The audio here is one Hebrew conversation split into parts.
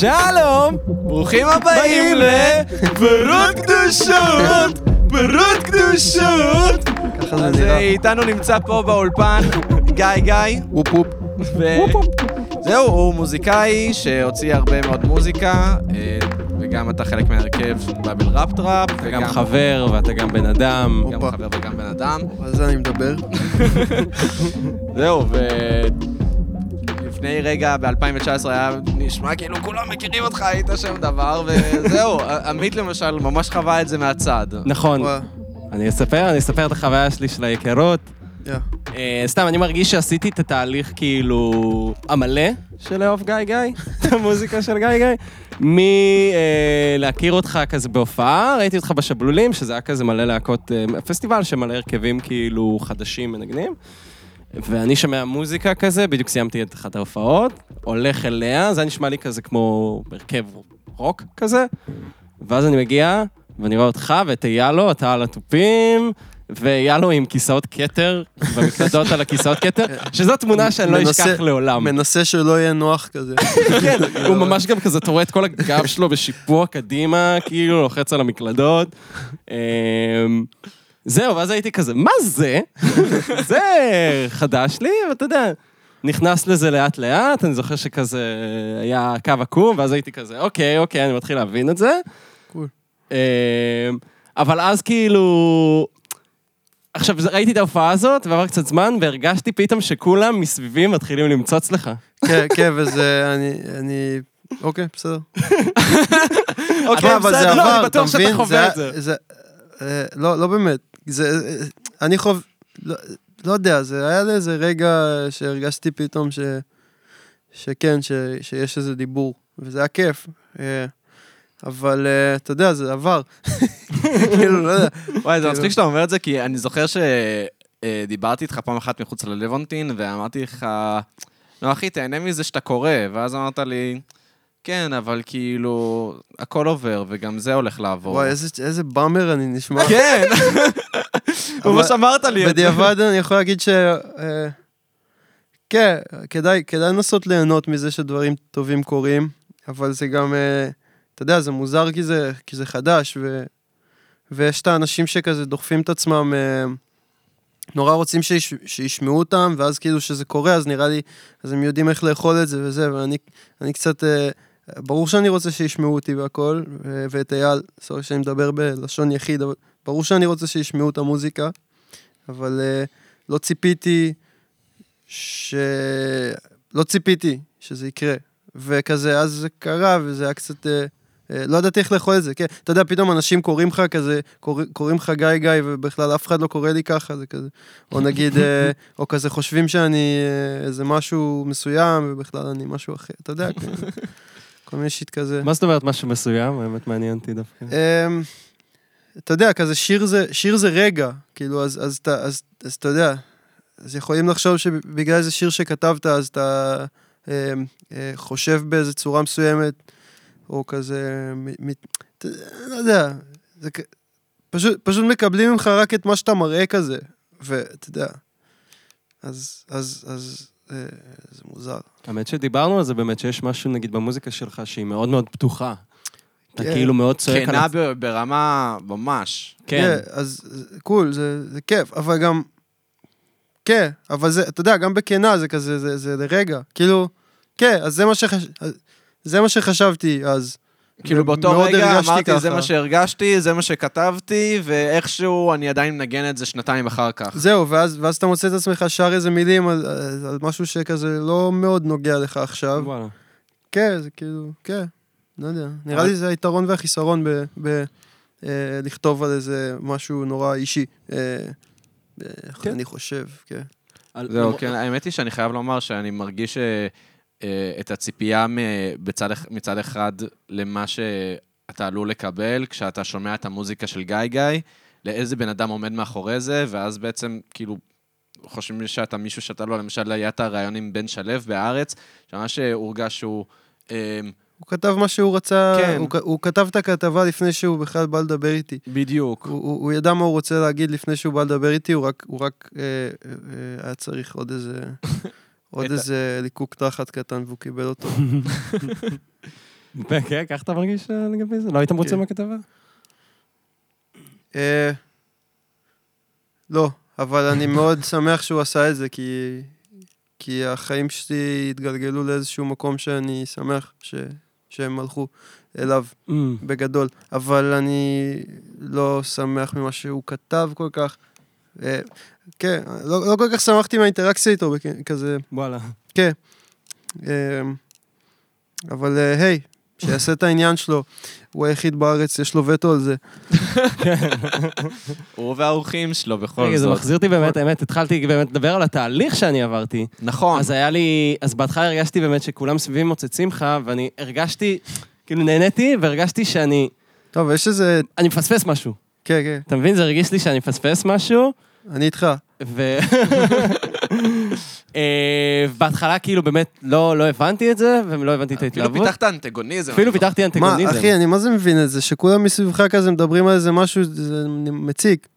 שלום, ברוכים הבאים לפירות קדושות, פירות קדושות. ככה זה אז נראה. אה, איתנו נמצא פה באולפן גיא גיא, וופ וופ. וזהו, הוא מוזיקאי שהוציא הרבה מאוד מוזיקה, אה, וגם אתה חלק מהרכב באבל ראפ טראפ, אתה גם חבר ואתה גם בן אדם. גם. חבר וגם בן אדם. על זה אני מדבר. זהו, ו... לפני רגע, ב-2019 היה נשמע כאילו כולם מכירים אותך, היית שם דבר, וזהו, עמית למשל ממש חווה את זה מהצד. נכון. אני אספר, אני אספר את החוויה שלי של ההיכרות. יא. אה, סתם, אני מרגיש שעשיתי את התהליך כאילו המלא של לאהוב גיא גיא, את המוזיקה של גיא גיא, מלהכיר אותך כזה בהופעה, ראיתי אותך בשבלולים, שזה היה כזה מלא להקות, אה, פסטיבל שמלא הרכבים כאילו חדשים מנגנים. ואני שומע מוזיקה כזה, בדיוק סיימתי את אחת ההופעות, הולך אליה, זה היה נשמע לי כזה כמו הרכב רוק כזה, ואז אני מגיע, ואני רואה אותך ואת איילו, אתה על התופים, ואיילו עם כיסאות כתר, במקלדות על הכיסאות כתר, שזו תמונה שאני לא אשכח לעולם. מנסה שלא יהיה נוח כזה. כן, הוא ממש גם כזה, אתה רואה את כל הגב שלו בשיפוע קדימה, כאילו לוחץ על המקלדות. זהו, ואז הייתי כזה, מה זה? זה חדש לי, ואתה יודע, נכנס לזה לאט לאט, אני זוכר שכזה היה קו עקום, ואז הייתי כזה, אוקיי, אוקיי, אני מתחיל להבין את זה. קול. אמ, אבל אז כאילו... עכשיו, ראיתי את ההופעה הזאת, ועבר קצת זמן, והרגשתי פתאום שכולם מסביבי מתחילים למצוץ לך. כן, כן, וזה, אני, אני, אוקיי, בסדר. אוקיי, בסדר, לא, אני בטוח שאתה? חווה את זה. זה- אה, לא, לא באמת. זה, אה, אני חוב... לא- לא יודע, זה היה לי איזה רגע שהרגשתי פתאום ש... שכן, ש, שיש איזה דיבור, וזה היה כיף. אה, אבל אה, אתה יודע, זה עבר. כאילו, לא יודע. וואי, זה כאילו- מצחיק שאתה אומר את זה, כי אני זוכר שדיברתי איתך פעם אחת מחוץ ללוונטין, ואמרתי לך, לא אחי, תהנה מזה שאתה קורא, ואז אמרת לי, כן, אבל כאילו, הכל עובר, וגם זה הולך לעבור. וואי, איזה, איזה באמר אני נשמע. כן! ממש אמרת לי את זה. בדיעבד אני יכול להגיד ש... אה, כן, כדאי, כדאי לנסות ליהנות מזה שדברים טובים קורים, אבל זה גם, אה, אתה יודע, זה מוזר כי זה, כי זה חדש, ו, ויש את האנשים שכזה דוחפים את עצמם, אה, נורא רוצים שיש, שישמעו אותם, ואז כאילו שזה קורה, אז נראה לי, אז הם יודעים איך לאכול את זה וזה, ואני אני קצת... אה, ברור שאני רוצה שישמעו אותי והכל, ואת אייל, סורי שאני מדבר בלשון יחיד, אבל ברור שאני רוצה שישמעו את המוזיקה, אבל uh, לא ציפיתי ש... לא ציפיתי שזה יקרה. וכזה, אז זה קרה, וזה היה קצת... Uh, uh, לא ידעתי איך לאכול את זה, כן. אתה יודע, פתאום אנשים קוראים לך כזה, קורא, קוראים לך גיא גיא, ובכלל אף אחד לא קורא לי ככה, זה כזה. או נגיד, או כזה חושבים שאני איזה משהו מסוים, ובכלל אני משהו אחר. אתה יודע, שיט כזה. מה זאת אומרת משהו מסוים? האמת מעניין אותי דווקא. אמ, אתה יודע, כזה שיר זה, שיר זה רגע, כאילו, אז, אז, אתה- אז, אז אתה יודע, אז יכולים לחשוב שבגלל איזה שיר שכתבת, אז אתה אמ, אה, חושב באיזה צורה מסוימת, או כזה, מ, מ, אתה, לא יודע, זה פשוט, פשוט מקבלים ממך רק את מה שאתה מראה כזה, ואתה יודע, אז, אז, אז, אה, זה מוזר. האמת שדיברנו על זה באמת, שיש משהו נגיד במוזיקה שלך שהיא מאוד מאוד פתוחה. אתה כן. כאילו מאוד צועק על... כנה ברמה ממש. כן. אז זה- קול, זה, זה כיף, אבל גם... כן, אבל זה, אתה יודע, גם בכנה זה כזה, זה, זה לרגע. כאילו, כן, אז זה מה, שחש... זה מה שחשבתי אז. כאילו באותו רגע אמרתי, זה ככה. מה שהרגשתי, זה מה שכתבתי, ואיכשהו אני עדיין מנגן את זה שנתיים אחר כך. זהו, ואז, ואז אתה מוצא את עצמך שר איזה מילים על, על, משהו שכזה לא מאוד נוגע לך עכשיו. וואלה. כן, זה כאילו, כן, לא יודע. נראה לי זה היתרון והחיסרון ב... ב אה, לכתוב על איזה משהו נורא אישי. אה, איך כן. אני חושב, כן. על- זהו, כן, האמת היא שאני חייב לומר שאני מרגיש אה, אה, את הציפייה מ- בצד אח- מצד אחד למה שאתה עלול לקבל כשאתה שומע את המוזיקה של גיא גיא, לאיזה בן אדם עומד מאחורי זה, ואז בעצם כאילו חושבים שאתה מישהו שאתה לא, למשל היה את הרעיון עם בן שלו בהארץ, שממש הורגש שהוא... אה, הוא כתב מה שהוא רצה, כן. הוא, הוא כתב את הכתבה לפני שהוא בכלל בא לדבר איתי. בדיוק. הוא, הוא, הוא ידע מה הוא רוצה להגיד לפני שהוא בא לדבר איתי, הוא רק, הוא רק אה, אה, היה צריך עוד איזה, עוד איזה ליקוק תחת קטן והוא קיבל אותו. כן, ככה אתה מרגיש אה, לגבי זה? לא היית מרוצה כן. מהכתבה? אה, לא, אבל אני מאוד שמח שהוא עשה את זה, כי, כי החיים שלי התגלגלו לאיזשהו מקום שאני שמח ש, שהם הלכו אליו בגדול, אבל אני לא שמח ממה שהוא כתב כל כך. כן, לא, לא כל כך שמחתי מהאינטראקציה איתו, כזה, וואלה. כן. אה, אבל אה, היי, שיעשה את העניין שלו. הוא היחיד בארץ, יש לו וטו על זה. הוא והאורחים שלו בכל רגע, זה זאת. מחזיר אותי באמת, האמת, התחלתי באמת לדבר על התהליך שאני עברתי. נכון. אז היה לי, אז בהתחלה הרגשתי באמת שכולם סביבי מוצצים לך, ואני הרגשתי, כאילו נהניתי, והרגשתי שאני, טוב, יש איזה... אני מפספס משהו. כן, כן, אתה מבין? זה הרגיש לי שאני מפספס משהו, אני איתך. ו... אה, בהתחלה כאילו באמת לא, לא הבנתי את זה, ולא הבנתי את אפילו ההתלהבות. פיתחת אנטגוניזם. אפילו אני פיתחתי מה, אנטגוניזם. אחי, אני מה זה מבין את זה? שכולם מסביבך כזה מדברים על איזה משהו, זה מציק.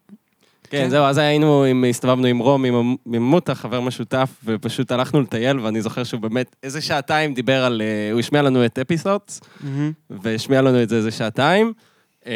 כן, זהו, אז היינו, עם, הסתובבנו עם רום, עם ממוטה, חבר משותף, ופשוט הלכנו לטייל, ואני זוכר שהוא באמת איזה שעתיים דיבר על... אה, הוא השמיע לנו את אפיסוטס, והשמיע לנו את זה איזה שעתיים. אה,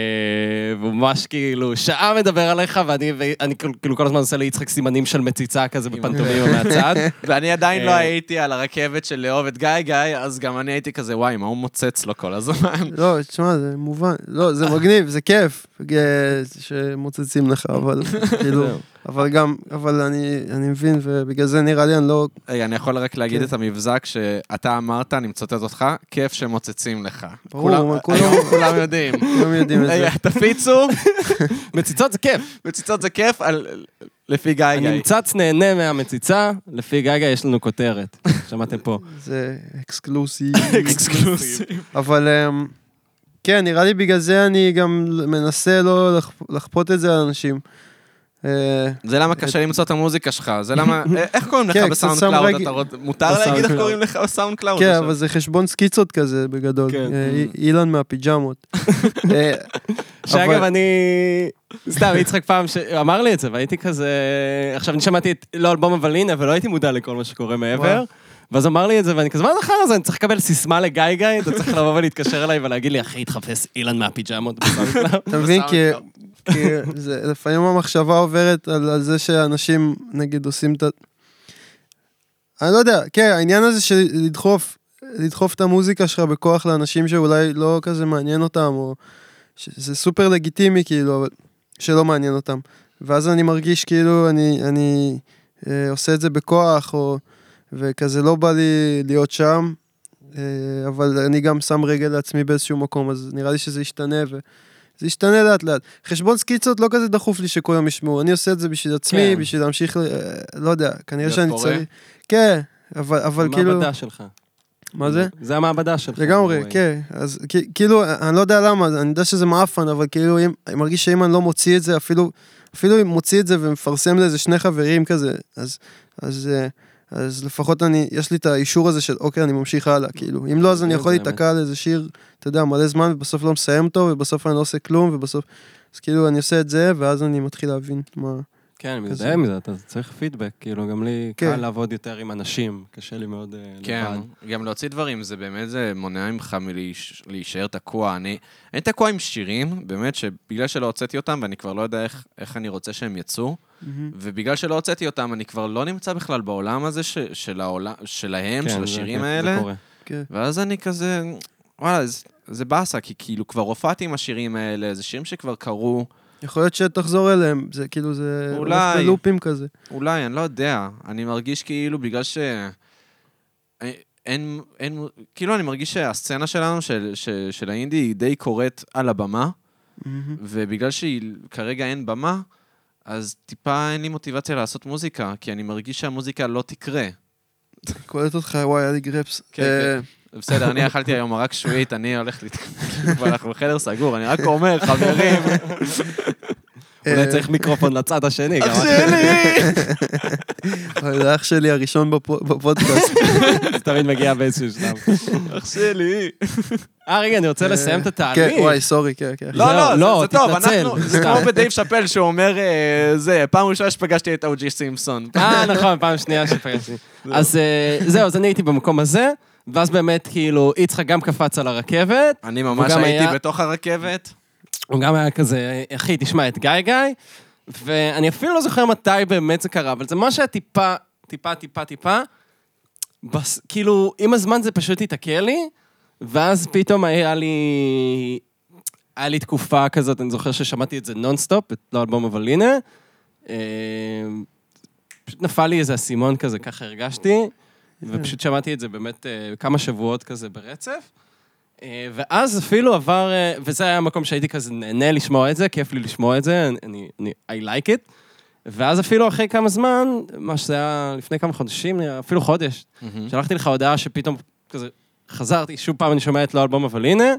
והוא ממש כאילו, שעה מדבר עליך, ואני, ואני כאילו כאילו כל הזמן עושה ליצחק סימנים של מציצה כזה בפנטומימה מהצד. ואני עדיין לא אה. הייתי על הרכבת של לאהוב את גיא גיא, אז גם אני הייתי כזה, וואי, מה הוא מוצץ לו כל הזמן? לא, תשמע, זה מובן. לא, זה מגניב, זה כיף אה, שמוצצים לך, אבל כאילו... אבל גם, אבל אני, אני מבין, ובגלל זה נראה לי אני לא... רגע, אני יכול רק להגיד כן. את המבזק שאתה אמרת, אני מצטט אותך, כיף שמוצצים לך. ברור, כולם- כולם- כולם יודעים. כולם יודעים את זה. תפיצו, מציצות זה כיף. מציצות זה כיף, על- לפי גיא גיא. המוצץ נהנה מהמציצה, לפי גגה יש לנו כותרת. שמעתם פה. זה exclusive. exclusive. אבל אמ, כן, נראה לי בגלל זה אני גם מנסה לא לכפות את זה על אנשים. אה, זה למה קשה למצוא את המוזיקה שלך, זה למה... אה, איך קוראים לך כן, בסאונד קצת שם קלאוד? רגע- אתה רוצ- מותר להגיד איך קוראים לך בסאונד קלאוד? כן? אבל זה חשבון סקיצות כזה בגדול. כן. אה, אי- אילן מהפיג'מות. אה, שאגב, אני... סתם, יצחק פעם אמר לי את זה, והייתי כזה... עכשיו, אני שמעתי את לא אלבום אבל הנה, ולא הייתי מודע לכל מה שקורה מעבר. ואז אמר לי את זה, ואני כזה, מה זה אחר הזה? אני צריך לקבל סיסמה לגיא גיא, אתה צריך לבוא ולהתקשר אליי ולהגיד לי, אחי, תחפש אילן מהפיג'מות בסאונדקלאוד." אתה מבין? כי כי זה- לפעמים המחשבה עוברת על על זה שאנשים, נגיד, עושים את ה... אני לא יודע, כן, העניין הזה של לדחוף, לדחוף את המוזיקה שלך בכוח לאנשים שאולי לא כזה מעניין אותם, או... שזה סופר לגיטימי, כאילו, אבל שלא מעניין אותם. ואז אני מרגיש כאילו אני, אני אה, עושה את זה בכוח, או... וכזה לא בא לי להיות שם, אה, אבל אני גם שם רגל לעצמי באיזשהו מקום, אז נראה לי שזה ישתנה, וזה ישתנה לאט לאט. חשבון סקיצות לא כזה דחוף לי שכולם ישמעו, אני עושה את זה בשביל עצמי, כן. בשביל להמשיך, אה, לא יודע, כנראה שאני פורה? צריך... כן, אבל, אבל כאילו... המעבדה שלך. מה זה? זה המעבדה שלך. לגמרי, כן. אז כאילו, אני לא יודע למה, אני יודע שזה מעפן, אבל כאילו, אם, אני מרגיש שאם אני לא מוציא את זה, אפילו, אפילו אם מוציא את זה ומפרסם לאיזה שני חברים כזה, אז, אז, אה, אז לפחות אני, יש לי את האישור הזה של, אוקיי, אני ממשיך הלאה, כאילו. אם לא, אז אני יכול להיתקע על איזה שיר, אתה יודע, מלא זמן, ובסוף לא מסיים אותו, ובסוף אני לא עושה כלום, ובסוף... אז כאילו, אני עושה את זה, ואז אני מתחיל להבין מה... כן, אני. מזדהה עם זה, אתה צריך פידבק, כאילו, גם לי כן. קל לעבוד יותר עם אנשים, קשה לי מאוד כן, לבד. גם להוציא דברים, זה באמת, זה מונע ממך מלהישאר תקוע. אני אני תקוע עם שירים, באמת, שבגלל שלא הוצאתי אותם, ואני כבר לא יודע איך- איך אני רוצה שהם יצאו, ובגלל שלא הוצאתי אותם, אני כבר לא נמצא בכלל בעולם הזה ש- של העולם, שלהם, כן, של זה- השירים כן, זה האלה. קורה. כן. ואז אני כזה, וואלה, זה, זה באסה, כי כאילו כבר הופעתי עם השירים האלה, זה שירים שכבר קרו, יכול להיות שתחזור אליהם, זה כאילו, זה... אולי. הולך בלופים כזה. אולי, אני לא יודע. אני מרגיש כאילו בגלל ש... אין, אין, כאילו אני מרגיש שהסצנה שלנו, של, של, של האינדי, היא די קורית על הבמה, מהמם. ובגלל שכרגע אין במה, אז טיפה אין לי מוטיבציה לעשות מוזיקה, כי אני מרגיש שהמוזיקה לא תקרה. קולט אותך, וואי, היה לי גרעפס. כן, אה, בסדר, אני אכלתי היום מרק שעועית, אני הולך לת... כבר אנחנו בחדר סגור, אני רק אומר, חברים, אולי אה, צריך מיקרופון לצד השני. אח שלי! זה אח שלי הראשון בפו- בפודקאסט. זה תמיד מגיע באיזשהו שלב. אח שלי! אה, רגע, אני רוצה לסיים את התהליך. כן, וואי, sorry, כן, כן. לא, לא, לא, זה- טוב, תתנצל. אנחנו, זה. כמו בדייב שאפל שהוא אומר, אה, זה, פעם ראשונה שפגשתי את או ג'יי סימפסון. אה, נכון, פעם שנייה שפגשתי. אז אה, זהו, אז אני הייתי במקום הזה, ואז באמת, כאילו, יצחק גם קפץ על הרכבת, אני ממש וגם הייתי היה- בתוך הרכבת. הוא גם היה כזה, אחי, תשמע את גיא גיא, ואני אפילו לא זוכר מתי באמת זה קרה, אבל זה ממש היה טיפה, טיפה, טיפה, טיפה. בס, כאילו, עם הזמן זה פשוט התעכל לי, ואז פתאום היה לי... היה לי תקופה כזאת, אני זוכר ששמעתי את זה נונסטופ, לא אלבום אבל הנה. אה, פשוט נפל לי איזה אסימון כזה, ככה הרגשתי, ופשוט שמעתי את זה באמת אה, כמה שבועות כזה ברצף. אה, ואז אפילו עבר, אה, וזה היה המקום שהייתי כזה נהנה לשמוע את זה, כיף לי לשמוע את זה, אני, אני I like it. ואז אפילו אחרי כמה זמן, מה שזה היה לפני כמה חודשים, אפילו חודש, שלחתי לך הודעה שפתאום כזה חזרתי, שוב פעם אני שומע את לא אלבום אבל הנה,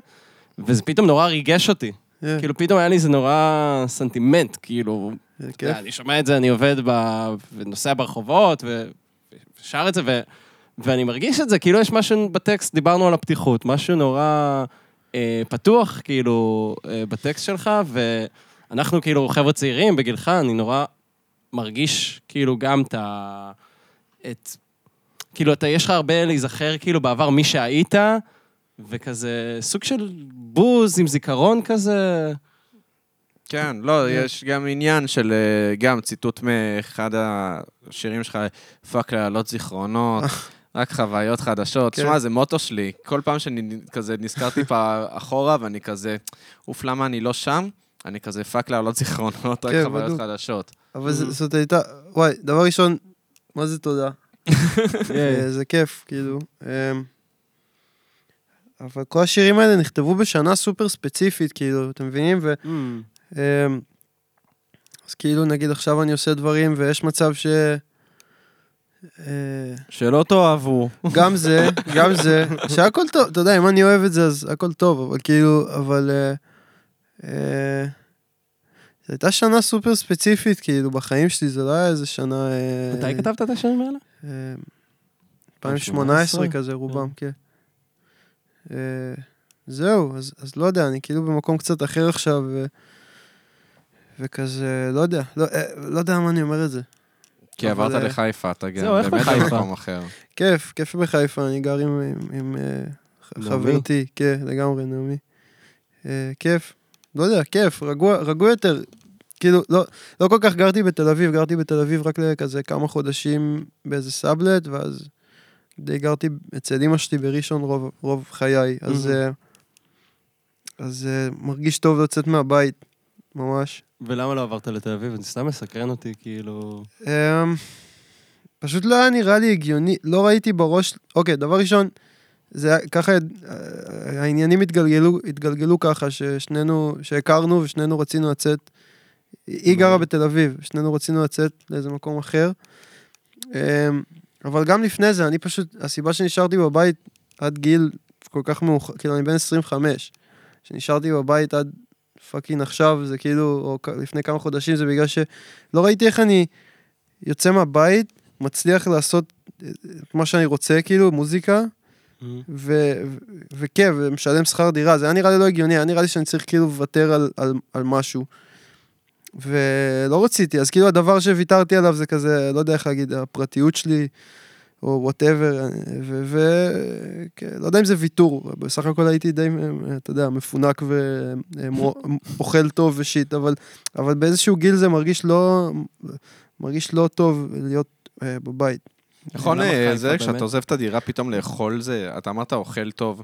וזה פתאום נורא ריגש אותי. כן, כאילו פתאום היה לי איזה נורא סנטימנט, כאילו. יודע, אני שומע את זה, אני עובד ב... ונוסע ברחובות, ו... ושר את זה, ו... ואני מרגיש את זה, כאילו יש משהו בטקסט, דיברנו על הפתיחות, משהו נורא אה, פתוח, כאילו, אה, בטקסט שלך, ואנחנו כאילו חבר'ה צעירים בגילך, אני נורא מרגיש כאילו גם את ה... את... כאילו, אתה, יש לך הרבה להיזכר, כאילו, בעבר מי שהיית, וכזה סוג של בוז עם זיכרון כזה. כן, לא, יש גם עניין של, אה, גם ציטוט מאחד השירים שלך, fuck להעלות זיכרונות, רק חוויות חדשות. כן. תשמע, זה מוטו שלי. כל פעם שאני כזה נזכר טיפה אחורה, ואני כזה, אוף, למה אני לא שם? אני כזה, fuck להעלות זיכרונות, רק כן, חוויות בדיוק. חדשות. אבל זה- זאת הייתה, וואי, דבר ראשון, מה זה תודה? אה, זה כיף, כאילו. אמ, אבל כל השירים האלה נכתבו בשנה סופר ספציפית, כאילו, אתם מבינים? ו... אמ, אז כאילו, נגיד עכשיו אני עושה דברים, ויש מצב ש... אה, שלא תאהבו. גם זה, גם זה, שהכל טוב, אתה יודע, אם אני אוהב את זה, אז הכל טוב, אבל כאילו, אבל... אה, אה, זו הייתה שנה סופר ספציפית, כאילו, בחיים שלי, זה לא היה איזה שנה... אה, מתי כתבת את השירים האלה? אה, 2018 כזה, רובם, כן. אה, זהו, אז, אז לא יודע, אני כאילו במקום קצת אחר עכשיו, ו... וכזה, לא יודע, לא, אה, לא יודע מה אני אומר את זה. כי עברת לחיפה, אתה גם באמת בחיפה? במקום אחר. כיף, כיף בחיפה, אני גר עם, אה? חברתי, כן, לגמרי, נעמי. אה, כיף, לא יודע, כיף, רגוע, יותר. כאילו, לא, לא כל כך גרתי בתל אביב, גרתי בתל אביב רק לכזה כמה חודשים באיזה סאבלט, ואז די גרתי אצל אמא שלי בראשון רוב, רוב חיי, אז. אה, אז מרגיש טוב לצאת מהבית, ממש. ולמה לא עברת לתל אביב? זה סתם מסקרן אותי, כאילו... אמ, פשוט לא היה נראה לי הגיוני, לא ראיתי בראש, אוקיי, דבר ראשון, זה היה- ככה, אה, העניינים התגלגלו, התגלגלו ככה, ששנינו, שהכרנו ושנינו רצינו לצאת. היא גרה בתל אביב, שנינו רצינו לצאת לאיזה מקום אחר. אמ, אבל גם לפני זה, אני פשוט, הסיבה שנשארתי בבית עד גיל כל כך מאוחר, כאילו אני בן 25, שנשארתי בבית עד fucking עכשיו, זה כאילו, או לפני כמה חודשים, זה בגלל שלא ראיתי איך אני יוצא מהבית, מצליח לעשות את מה שאני רוצה, כאילו, מוזיקה, ו- ו- וכן, ומשלם שכר דירה, זה היה נראה לי לא הגיוני, היה נראה לי שאני צריך כאילו לוותר על, על, על משהו. ולא רציתי, אז כאילו הדבר שוויתרתי עליו זה כזה, לא יודע איך להגיד, הפרטיות שלי, או whatever, ולא יודע אם זה ויתור, בסך הכל הייתי די, אתה יודע, מפונק ואוכל טוב ו shit, אבל, אבל באיזשהו גיל זה מרגיש לא, מרגיש לא טוב להיות אה, בבית. נכון, אה, זה? כשאתה עוזב את הדירה, פתאום לאכול זה, אתה אמרת אוכל טוב.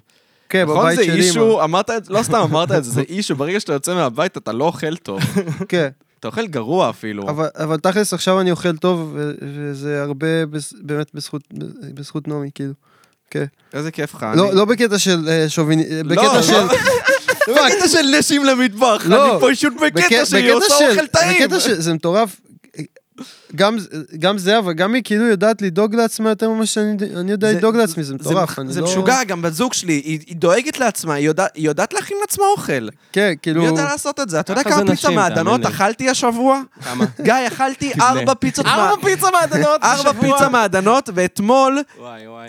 כן, נכון, בבית זה של issue, אמרת את זה, לא סתם אמרת את זה, זה issue, ברגע שאתה יוצא מהבית אתה לא אוכל טוב. כן. אתה אוכל גרוע אפילו. אבל, אבל תכלס עכשיו אני אוכל טוב, וזה הרבה בס- באמת בזכות, בזכות נעמי, כאילו. כן. איזה כיף לך. לא, לא בקטע של אה, שוביני, אה, לא, בקטע לא. של... לא בקטע של נשים למטבח, לא. אני פשוט בקטע בק- שהיא עושה אוכל טעים. זה מטורף. גם, גם זה, אבל גם היא כאילו יודעת לדאוג לעצמה יותר ממה שאני אני יודע זה- לדאוג לעצמי, זה זה- מטורף. אני זה לא- משוגע, גם בת זוג שלי, היא היא דואגת לעצמה, היא יודע- היא יודעת להכין לעצמה אוכל. כן, כאילו... היא יודעת לעשות את זה. אתה יודע כמה זה פיצה מעדנות. אכלתי השבוע? כמה? גיא, אכלתי. ארבע פיצות ארבע מע- פיצה מעדנות ארבע בשבוע. פיצה מעדנות, ואתמול.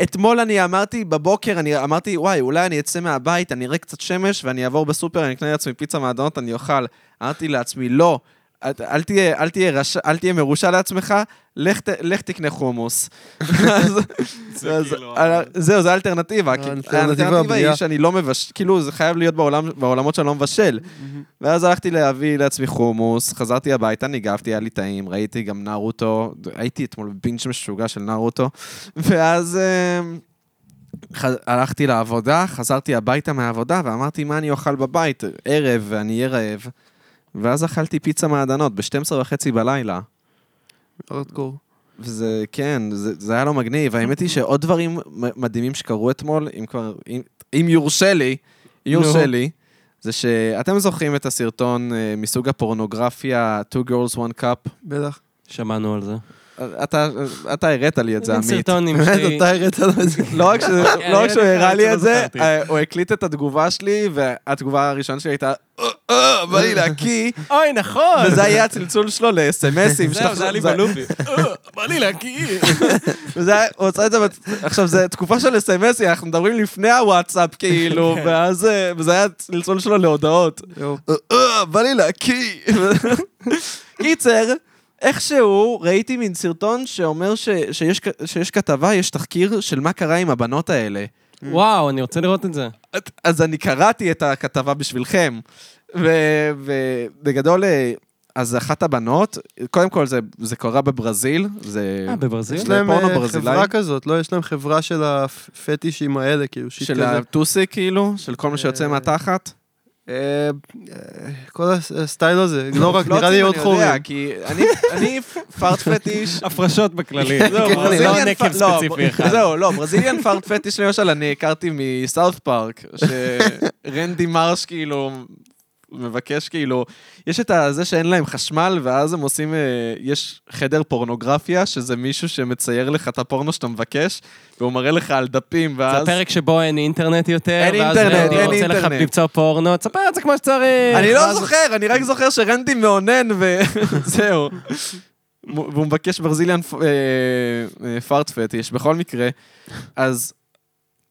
אתמול אני אמרתי בבוקר, אני אמרתי, וואי, אולי אני אצא מהבית, אני אראה קצת שמש, ואני אעבור בסופר, אני אקנה לעצמי פיצה מעדנות, אני אוכל. אמרתי לעצמי, לא, אל תהיה, אל תהיה, רש... אל תהיה מרושע לעצמך, לך, ת... לך תקנה חומוס. אז- זה אז- כאילו... אה, זהו, זה האלטרנטיבה. כי האלטרנטיבה היא. שאני לא מבשל, כאילו, זה חייב להיות בעולם, בעולמות שאני לא מבשל. ואז הלכתי להביא לעצמי חומוס, חזרתי הביתה, ניגבתי, היה לי טעים, ראיתי גם נרוטו, הייתי אתמול בבינג' משוגע של נרוטו, ואז אה, ח... הלכתי לעבודה, חזרתי הביתה מהעבודה, ואמרתי, מה אני אוכל בבית? ערב, ואני אהיה רעב. ואז אכלתי פיצה מעדנות ב-12 וחצי בלילה. ארדקור. וזה, כן, זה, זה היה לא מגניב. האמת היא שעוד דברים מדהימים שקרו אתמול, אם כבר, אם, אם יורשה לי, יורשה. לי, זה שאתם זוכרים את הסרטון אה, מסוג הפורנוגרפיה Two Girls One Cup? בטח. שמענו על זה. אתה, הראת לי את זה, עמית. באמת, שתי... אתה הראת לו את זה. לא רק כן, לא שהוא הראה לי לא את זה, זכרתי. אה, הוא הקליט את התגובה שלי, והתגובה הראשונה שלי הייתה, "אה, אה, בא לי להקיא, אוי, נכון! וזה היה הצלצול שלו לסמסים. זהו, זה היה לי בלופי. בא לי להקיא. הוא עשה את זה, עכשיו, זו תקופה של אס.אם.אסים, אנחנו מדברים לפני הוואטסאפ, כאילו, כן. ואז, וזה היה צלצול שלו להודעות. יואו. "אה, אה, בא לי להקיא. קיצר, איכשהו ראיתי מין סרטון שאומר ש- שיש שיש כתבה, יש תחקיר של מה קרה עם הבנות האלה. וואו, אני רוצה לראות את זה. אז אני קראתי את הכתבה בשבילכם, ובגדול, אה, אז אחת הבנות, קודם כל זה, זה קורה בברזיל, זה... אה, בברזיל? יש להם פורנו אה, ברזילאי? חברה כזאת, לא? יש להם חברה של הפטישים האלה, כאילו, שיט של כזה. הטוסי, כאילו, של כל מה שיוצא אה, מהתחת. אה, אה, כל הסטייל הזה, לא רק, נראה לי אני עוד חורים. כי אני- פארט פטיש. הפרשות בכללי. זהו, לא ברזיליאן נקב לא, ספציפי אחד. זהו, לא, ברזיליאן פארט פטיש למשל, אני הכרתי מסאוף פארק, שרנדי מרש כאילו מבקש כאילו, יש את זה שאין להם חשמל, ואז הם עושים, אה, יש חדר פורנוגרפיה, שזה מישהו שמצייר לך את הפורנו שאתה מבקש, והוא מראה לך על דפים, זה ואז... הפרק שבו אין אינטרנט יותר, אין ואז אינטרנט, רנדי אין רוצה לך אינטרנט. למצוא פורנו, תספר את זה כמו שצריך. אני לא זוכר, אני רק זוכר שרנדי מאונן וזהו. והוא מבקש ברזיליאן אה, אה, פארט פטיש, בכל מקרה. אז זה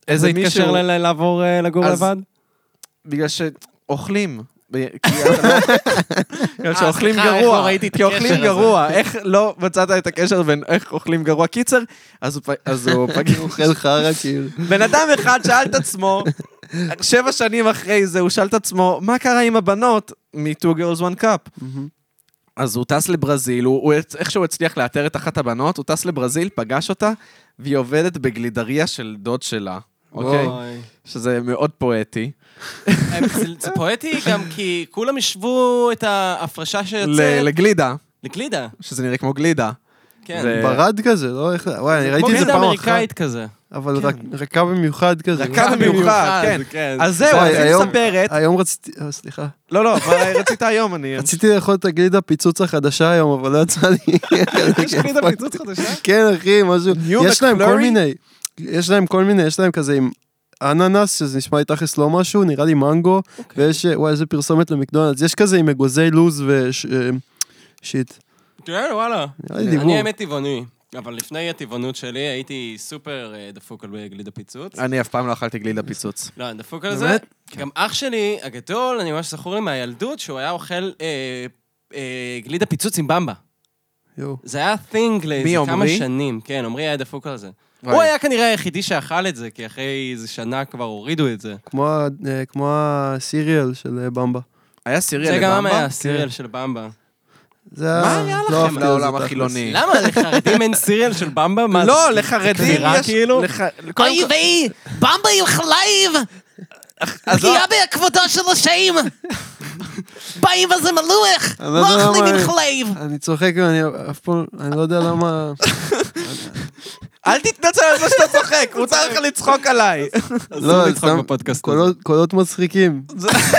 איזה מישהו... התקשר ל- ל- לעבור לגור לבד? בגלל שאוכלים. לא- בגלל אה, שאוכלים גרוע, לא כי אוכלים הקשר הזה? גרוע, איך לא מצאת את הקשר בין איך אוכלים גרוע? קיצר, אז הוא פ- אז הוא פגש... אוכל חרא, כאילו. בן אדם אחד שאל את עצמו, שבע שנים אחרי זה, הוא שאל את עצמו, מה קרה עם הבנות מ-Two Girls One Cup? אז הוא טס לברזיל, הוא, איכשהו הצליח לאתר את אחת הבנות, הוא טס לברזיל, פגש אותה, והיא עובדת בגלידריה של דוד שלה, אוקיי? שזה מאוד פואטי. אה, זה- פואטי גם כי כולם השוו את ההפרשה שיוצאת לגלידה, לגלידה. שזה נראה כמו גלידה. כן. ברד כזה, לא? איך- וואי, אני כמו ראיתי את זה גלידה פעם אחת. אמריקאית כזה. אבל רק- רכה במיוחד כזה. רכה במיוחד, כן. אז זהו, אז היא מספרת, היום רציתי, אה, סליחה. לא, לא, אבל רצית היום, אני... רציתי לאכול את הגלידה פיצוץ החדשה היום, אבל לא יצא לי. יש גלידה פיצוץ חדשה? כן, אחי, משהו. יש להם כל? מיני, יש להם כל מיני, יש להם כזה עם אננס, שזה נשמע לי תכלס לא משהו, נראה לי מנגו, אוקיי. ויש, וואי, איזה פרסומת למקדונלדס. יש כזה עם אגוזי לוז ושיט. כן, וואלה. נראה לי דיבור. אני האמת טבעוני, אבל לפני הטבעונות שלי הייתי סופר אה, דפוק על גלידה פיצוץ. אני אף פעם לא אכלתי גלידה פיצוץ. לא, אני דפוק על זה. באמת? גם אח שלי הגדול, אני ממש זכור לי מהילדות, שהוא היה אוכל אה, אה, גלידה פיצוץ עם במבה. זה היה thing לאיזה מי, כמה? שנים. כן, עמרי היה דפוק על זה. וואי. הוא היה כנראה היחידי שאכל את זה, כי אחרי איזה שנה כבר הורידו את זה. כמו ה- אה, כמו הסיריאל של אה, במבה. היה סיריאל זה גם? היה סיריאל של במבה. זה מה היה לא לכם אהבתי את לעולם זה. החילוני? למה, לחרדים אין סיריאל של במבה? מה, לא, זה- לחרדים כפירה, יש... כאילו? לח- קודם אוי כל- ויי, במבה עם חלייב! לא- פגיעה בכבודו של השם! באים וזה מלוח! אני לא יודע אוכלים למה- עם חלייב! אני צוחק ואני אף פעם, אני לא יודע למה... אל תתנצל על זה שאתה צוחק, מותר לך לצחוק עליי. לא, סתם. קולות- מצחיקים.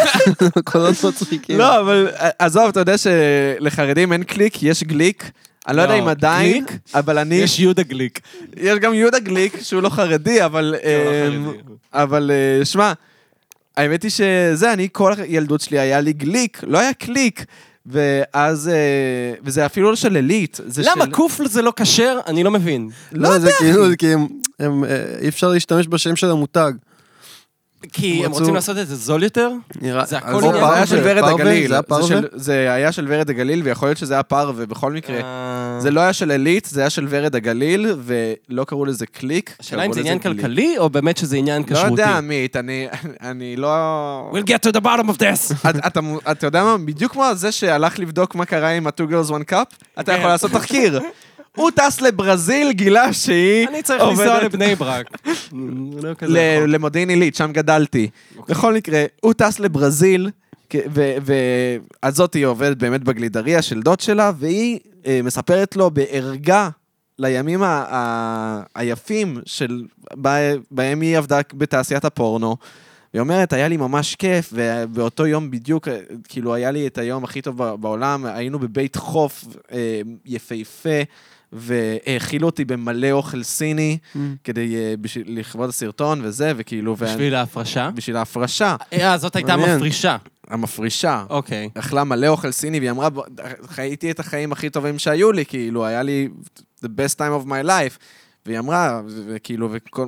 קולות מצחיקים. לא, אבל עזוב, אתה יודע שלחרדים אין קליק, יש גליק. אני לא יודע לא, אם עדיין, גליק? אבל אני... יש יהודה גליק. יש גם יהודה גליק, שהוא לא חרדי, אבל... אמ, חרדי. אבל אה, שמע, האמת היא שזה, אני כל הילדות שלי היה לי גליק, לא היה קליק. ואז, אה, וזה אפילו לא של עילית. למה של- קוף זה לא כשר? אני לא מבין. לא, זה כאילו, זה כי הם- הם, אה, אי אפשר להשתמש בשם של המותג. כי הם רצו- רוצים לעשות את זה זול יותר? נראה... זה הכל אז זה עניין היה של ורד? הגליל. זה היה? של- ורד הגליל, ויכול להיות שזה היה פרווה בכל מקרה. אה, זה לא היה של עילית, זה היה של ורד הגליל, ולא קראו לזה קליק. השאלה אם זה עניין. כלכלי, או באמת שזה עניין לא כשרותי? יודע, עמית, אני, לא... We'll get to the bottom of this. אתה, יודע מה? בדיוק כמו זה שהלך לבדוק מה קרה עם ה-2 girls one cup, אתה יכול לעשות תחקיר. הוא טס לברזיל, גילה שהיא אני צריך לנסוע לבני ברק. לא כזה ל- רחוק. למודיעין עילית, שם גדלתי. בכל מקרה, הוא טס לברזיל, ואז זאת היא עובדת באמת בגלידריה של דוד שלה, והיא אה, מספרת לו בערגה לימים ה- ה- היפים של... בה- בהם היא עבדה בתעשיית הפורנו. היא אומרת, היה לי ממש כיף, ובאותו יום בדיוק, אה, כאילו, היה לי את היום הכי טוב בעולם, היינו בבית חוף אה, יפהפה, והאכילו אותי במלא אוכל סיני, כדי, אה, בשביל, לכבוד הסרטון וזה, וכאילו, ואני- בשביל ההפרשה? בשביל ההפרשה, אה, זאת הייתה מעניין. מפרישה. המפרישה. אוקיי. אכלה מלא אוכל סיני, והיא אמרה, "בוא, חייתי את החיים הכי טובים שהיו לי, כאילו, היה לי the best time of my life. והיא אמרה, וכאילו, וכל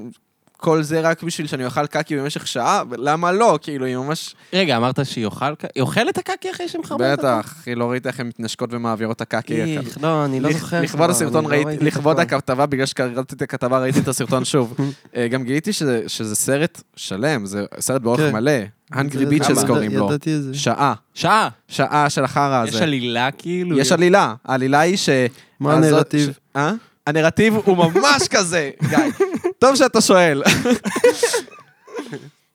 כל זה רק בשביל שאני אוכל קקי במשך שעה, למה לא? כאילו, היא ממש... רגע, אמרת שהיא אוכל... ק- היא אוכלת את הקקי אחרי שהיא מחרבנת אותו? בטח, אחי, לא ראית איך הן מתנשקות ומעבירות את הקקי. איך, לא, אני לא זוכר. לכבוד הסרטון לא ראיתי, לכבוד. הכתבה, בגלל שקראתי את הכתבה, ראיתי את הסרטון שוב. אה, גם גיליתי שזה- סרט שלם, זה סרט באורך כן. מלא. Bitches ידע- קוראים לו. ידעתי את זה. שעה. שעה. שעה של החרא הזה. יש עלילה כאילו? יש עלילה. העלילה היא ש... מה הנרטיב? אה? הנרטיב הוא ממש כזה, גיא. טוב שאתה שואל.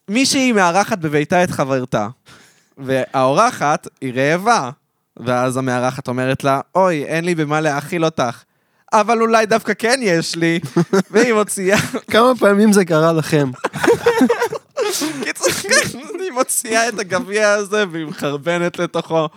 מישהי מארחת בביתה את חברתה, והאורחת היא רעבה. ואז המארחת אומרת לה, אוי, אין לי במה להאכיל אותך. אבל אולי דווקא כן יש לי. והיא מוציאה, כמה פעמים זה קרה לכם? קיצור, כן, היא מוציאה את הגביע הזה והיא מחרבנת לתוכו.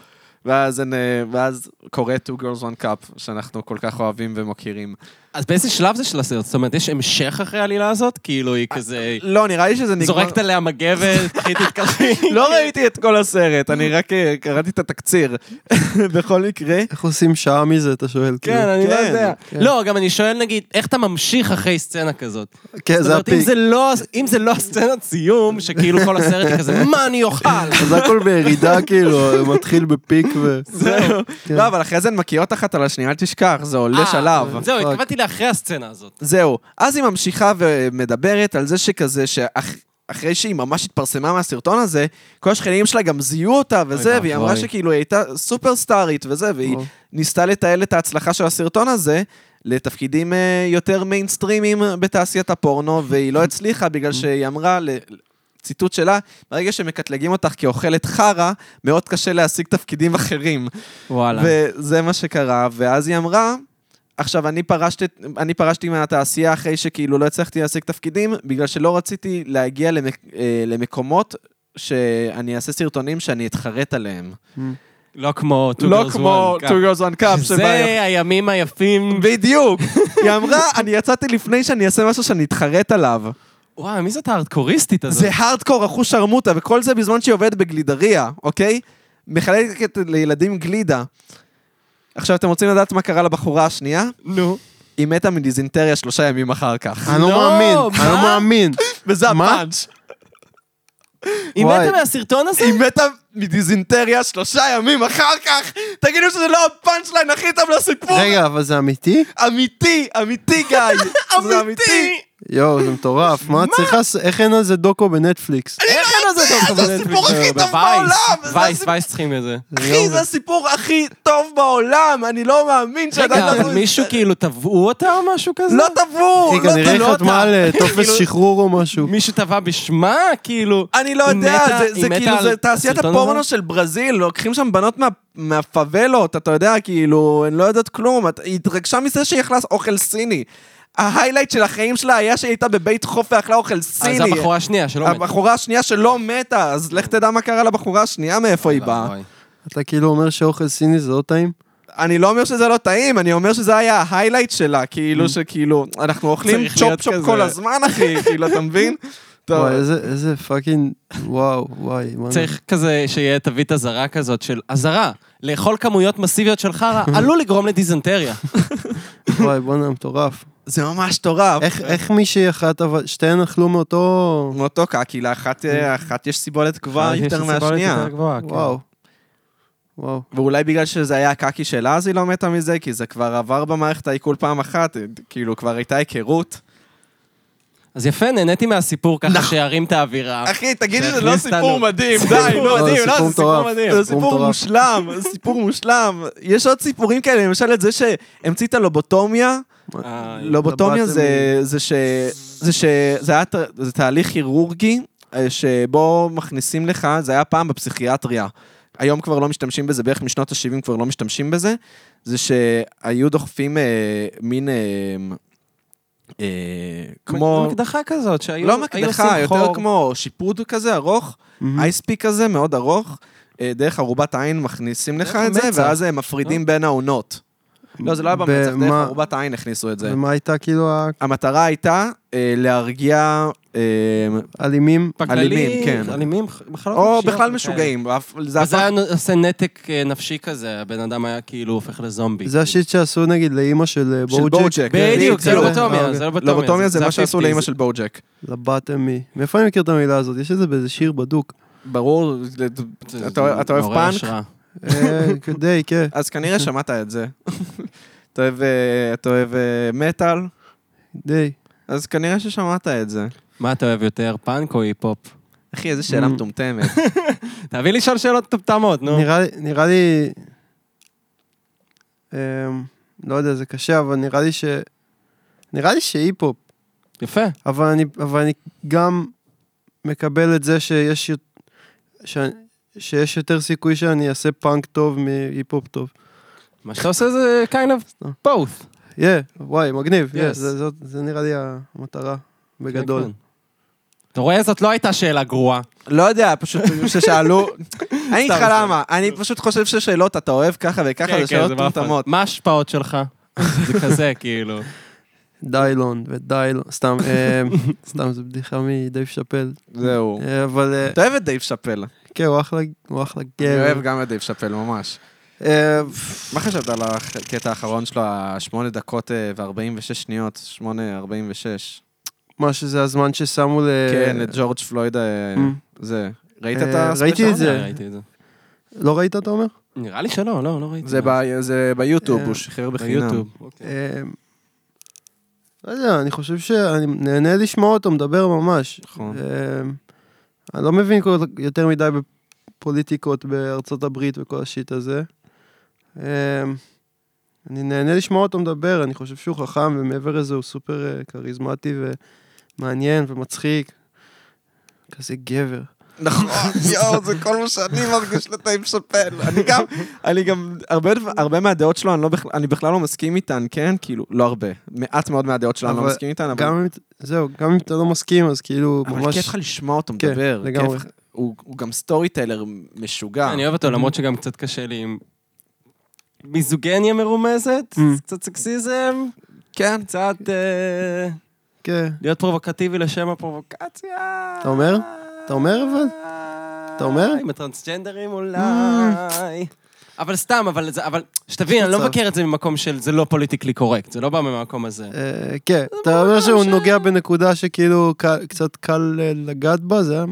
ואז, ואז קורה Two Girls One Cup, שאנחנו כל כך אוהבים ומוקירים. אז באיזה שלב זה של הסרט? זאת אומרת, יש המשך אחרי העלילה הזאת? כאילו, היא כזה... לא, נראה לי שזה נגמר... זורקת עליה מגבת, קחי תתקלחי. לא ראיתי את כל הסרט, אני רק אה, קראתי את התקציר. בכל מקרה, איך עושים שעה מזה, אתה שואל? כן, אני לא כן, יודע. כן. לא, גם אני שואל, נגיד, איך אתה ממשיך אחרי סצנה כזאת? כאילו. כן, זאת זה אומרת, אם הפיק. זה לא- אם זה לא הסצנת סיום, שכאילו כל הסרט היא כזה, מה אני אוכל? זה הכל בירידה, כאילו, מתחיל בפיק ו... זהו. כן. לא, אבל אחרי זה הן מקיאות אחת על השנייה, אל תשכח, זה עולה אה, שלב. זהו. התכוונתי לאחרי הסצנה הזאת. זהו. אז היא ממשיכה ומדברת על זה שכזה, שאחרי שהיא ממש התפרסמה מהסרטון הזה, כל השכנים שלה גם זיהו אותה וזה, אוי והיא אמרה. שכאילו היא הייתה סופר סטארית וזה, והיא. ניסתה לתעל את ההצלחה של הסרטון הזה לתפקידים אה, יותר מיינסטרימיים בתעשיית הפורנו, והיא לא הצליחה בגלל שהיא אמרה, ציטוט שלה, ברגע שמקטלגים אותך כאוכלת חרא, מאוד קשה להשיג תפקידים אחרים. וואלה. וזה מה שקרה, ואז היא אמרה, עכשיו, אני פרשתי, אני פרשתי מהתעשייה אחרי שכאילו לא הצלחתי להשיג תפקידים, בגלל שלא רציתי להגיע למק, אה, למקומות שאני אעשה סרטונים שאני אתחרט עליהם. לא כמו Two לא Girls כמו One Cup. Two Girls One Cup, שבה... זה הימים היפים. בדיוק. היא אמרה, אני יצאתי לפני שאני אעשה משהו שאני אתחרט עליו. וואי, מי זאת הארדקוריסטית הזאת? זה הארדקור אחוש שרמוטה, וכל זה בזמן שהיא עובדת בגלידריה, אוקיי? מחלקת לילדים גלידה. עכשיו, אתם רוצים לדעת מה קרה לבחורה השנייה? נו. היא מתה מדיזינטריה שלושה ימים אחר כך. אני לא לא, מאמין, מה? אני לא מאמין. וזה מה? הפאנץ'. היא וואי. מתה מהסרטון הזה? היא מתה מדיזנטריה שלושה ימים אחר כך! תגידו שזה לא ה punch line הכי טוב לסיפור! רגע, אבל זה אמיתי? אמיתי, אמיתי, גיא! זה אמיתי! יואו, זה מטורף. מה צריך לעשות? איך אין על זה דוקו בנטפליקס? אני לא זה? הסיפור הכי טוב בעולם! זה וייס, וייס צריכים את זה. אחי, זה הסיפור הכי טוב בעולם! אני לא מאמין שעדיין רגע, לא... אבל מישהו כאילו תבעו אותה או משהו כזה? לא! אחי, לא כנראה. היא חתמה על אה, טופס כאילו- שחרור או משהו. מישהו תבע בשמה? כאילו... אני לא יודע, זה- כאילו, זה תעשיית הפורנו? של ברזיל, לוקחים שם בנות מה- מהפאבלות, אתה יודע, כאילו, הן לא יודעות כלום, היא התרגשה מזה שהיא אכלה אוכל סיני. ה highlight של החיים שלה היה שהיא הייתה בבית חוף ואכלה אוכל אז סיני. זו הבחורה השנייה שלא מתה. הבחורה השנייה שלא מתה, אז לך תדע מה קרה לבחורה השנייה, מאיפה היא באה. אתה כאילו אומר שאוכל סיני זה לא טעים? אני לא אומר שזה לא טעים, אני אומר שזה היה ה highlight שלה, כאילו שכאילו, אנחנו אוכלים צ'ופ צ'ופ. כל הזמן, אחי, כאילו, אתה מבין? טוב. וואי, איזה- איזה fucking... וואו, וואי. צריך כזה שיהיה תווית אזהרה כזאת של אזהרה. לאכול כמויות מסיביות של חרא עלול לגרום לדיזנטריה. וואי, בואנה, מטורף. זה ממש מטורף. איך- איך מישהי אחת, אבל שתיהן אכלו מאותו... מאותו קקי, לאחת אה, אחת יש סיבולת גבוהה יש יותר סיבולת מהשנייה. יותר גבוהה, כן. וואו. וואו. ואולי בגלל שזה היה הקקי שלה, אז היא לא מתה מזה, כי זה כבר עבר במערכת העיכול פעם אחת, כאילו כבר הייתה היכרות. אז יפה, נהניתי מהסיפור ככה שירים את האווירה. אחי, תגיד לי, זה לא סיפור. מדהים, סיפור די, לא, מדהים, לא, סיפור זה סיפור. מדהים. זה סיפור. מושלם, זה סיפור מושלם. יש עוד סיפורים כאלה, למשל את זה שהמציא את הלובוטומיה. אה, לובוטומיה לבטמי. זה, זה ש... זה ש... זה היה זה תהליך כירורגי אה, שבו מכניסים לך, זה היה פעם בפסיכיאטריה. היום כבר לא משתמשים בזה, בערך משנות ה-70 כבר לא משתמשים בזה. זה שהיו דוחפים אה, מין... אה, אה, כמו... מקדחה כזאת, שהיו לא מקדחה, יותר חור. כמו שיפוד כזה ארוך, מהמם. אייספיק כזה מאוד ארוך. אה, דרך ארובת העין מכניסים לך את זה. ואז הם מפרידים בין העונות. לא, זה לא היה במצח, דרך ארובת העין הכניסו את זה. ומה הייתה כאילו המטרה הייתה אה, להרגיע, אה, האלימים? בכללי, אלימים, כן. אלימים, מחלות או נפשיות בכלל. משוגעים. זה. היה עושה נתק אה, נפשי כזה, הבן אדם היה כאילו הופך לזומבי. זה השיט שעשו נגיד לאימא של אה, של בוג'ק? בוג'ק. בדיוק, זה לובוטומיה, זה לובוטומיה. לובוטומיה זה מה שעשו ה-50s. לאימא של בוג'ק. לבטמי. מאיפה אני מכיר את המילה הזאת? יש את זה באיזה שיר בדוק. ברור, אתה אתה אוהב פאנק? אה, די, כן. אז כנראה שמעת את זה. אתה אוהב, אה, אוהב אה, מטאל? די. אז כנראה ששמעת את זה. מה אתה אוהב יותר, פאנק או היפ-הופ? אחי, איזה שאלה Mm. מטומטמת. תביא לשאול שאלות מטומטמות, נו. נראה לי, לי, אמ, לא יודע, זה קשה, אבל נראה לי ש... נראה לי שהיפ-הופ, יפה. אבל אני, אבל אני גם מקבל את זה שיש, ש... שיש יותר סיכוי שאני אעשה פאנק טוב מהיפ-הופ טוב. מה שאתה עושה זה kind of both. יא, וואי, מגניב. זה, זאת- זה נראה לי המטרה, בגדול. כן, כן. אתה רואה, זאת לא הייתה שאלה גרועה. לא יודע, פשוט ששאלו... אני אגיד לך למה, אני פשוט חושב ששאלות אתה אוהב ככה וככה, כן, זה כן, שאלות. מטומטמות. מה ההשפעות שלך? זה כזה, כאילו. דיילון ודיילון, סתם, אמ, סתם, זו בדיחה מדייב שאפל. זהו. אה, אבל אה, אתה אוהב את דייב שאפל. כן, הוא אחלה, הוא אחלה אני גבר. אוהב גם את דייב שאפל, ממש. אה, מה חשבת על הקטע האחרון שלו, השמונה דקות אה, ו-46 שניות, שמונה, 46? מה שזה הזמן ששמו ל... כן, לג'ורג' פלויד, אה, Mm. זה. ראית את ה special? ראיתי את זה. ראיתי את זה. לא ראית, אתה אומר? נראה לי שלא, לא, לא ראיתי. זה ב- זה ביוטיוב, הוא שחרר בחינם. אוקיי. לא יודע, אני חושב שאני נהנה לשמוע אותו מדבר ממש. נכון. אני לא מבין כל- יותר מדי בפוליטיקות בארצות הברית וכל השיט הזה. אה, אני נהנה לשמוע אותו מדבר, אני חושב שהוא חכם, ומעבר לזה הוא סופר אה, כריזמטי ומעניין ומצחיק. כזה גבר. נכון, יואו, זה כל מה שאני מרגיש לדייב שאפל. אני גם, אני גם, הרבה מהדעות שלו, אני לא בכלל- אני בכלל לא מסכים איתן, כן? כאילו, לא הרבה. מעט מאוד מהדעות שלו אני לא אבל מסכים איתן, אבל... גם אם, זהו, גם אם אתה לא מסכים, אז כאילו, אבל ממש... כיף לך לשמוע אותו כן, מדבר. לגמרי. כיף- הוא הוא גם סטורי טיילר משוגע. אני אוהב אותו, למרות שגם קצת קשה לי עם מיזוגניה מרומזת, Mm. קצת סקסיזם, כן. קצת אה, כן. להיות פרובוקטיבי לשם הפרובוקציה. אתה אומר? אתה אומר אבל? אתה אומר? עם הטרנסג'נדרים אולי. אבל סתם, אבל זה, אבל שתבין, אני לא. מבקר את זה ממקום של זה לא פוליטיקלי קורקט, זה לא בא מהמקום הזה. אה, כן, אתה אומר שהוא נוגע בנקודה שכאילו קצת קל אה, לגעת בה, זה היה...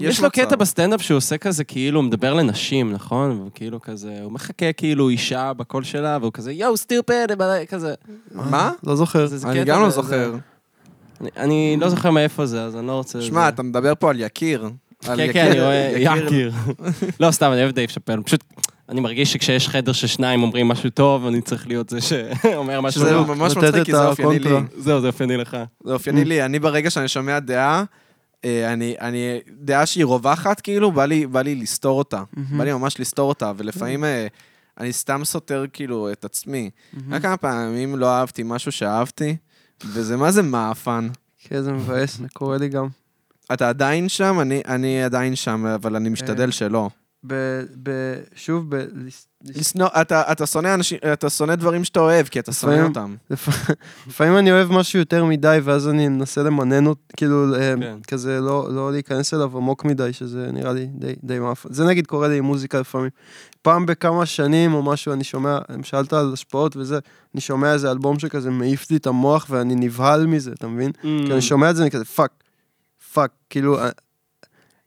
יש לו. קטע בסטנדאפ שהוא עושה כזה, כאילו, הוא מדבר לנשים, נכון? כאילו כזה, הוא מחכה כאילו אישה בקול שלה, והוא כזה, יואו, סטירפד, כזה. מה? לא זוכר. אני גם לא זוכר. אני- אני לא זוכר מאיפה זה, אז אני לא רוצה... שמע, אתה מדבר פה על יקיר. על כן, כן, אני רואה, יקיר. לא, סתם, אני אוהב דייב שאפל. פשוט, אני מרגיש שכשיש חדר ששניים אומרים משהו טוב, אני צריך להיות זה שאומר משהו שזה טוב. ממש מצחיק, כי זה אופייני לי. זהו, זה אופייני לך. זה אופייני לי, אני ברגע שאני שומע דעה, אה, אני, אני, דעה שהיא רווחת, כאילו, בא לי, בא לי לסתור אותה. בא לי ממש לסתור אותה, ולפעמים אה, אני סתם סותר, כאילו, את עצמי. היה כמה פעמים לא אהבתי משהו שאהבתי, וזה מה זה מעפן. כן, זה מבאס, זה קורה לי גם. אתה עדיין שם? אני, אני עדיין שם, אבל אני משתדל שלא. ב... ב... שוב, ב... לשנוא, אתה, אתה שונא אנשים, אתה שונא דברים שאתה אוהב, כי אתה שונא אותם. לפ- לפעמים אני אוהב משהו יותר מדי, ואז אני מנסה למנן אותו, כאילו, אה, כן. כזה לא, לא להיכנס אליו עמוק מדי, שזה נראה לי די, די מאפן. זה נגיד קורה לי עם מוזיקה לפעמים. פעם בכמה שנים או משהו, אני שומע, שאלת על השפעות וזה, אני שומע איזה אלבום שכזה מעיף לי את המוח ואני נבהל מזה, אתה מבין? Mm. כי אני שומע את זה, אני כזה fuck, fuck, כאילו, אה,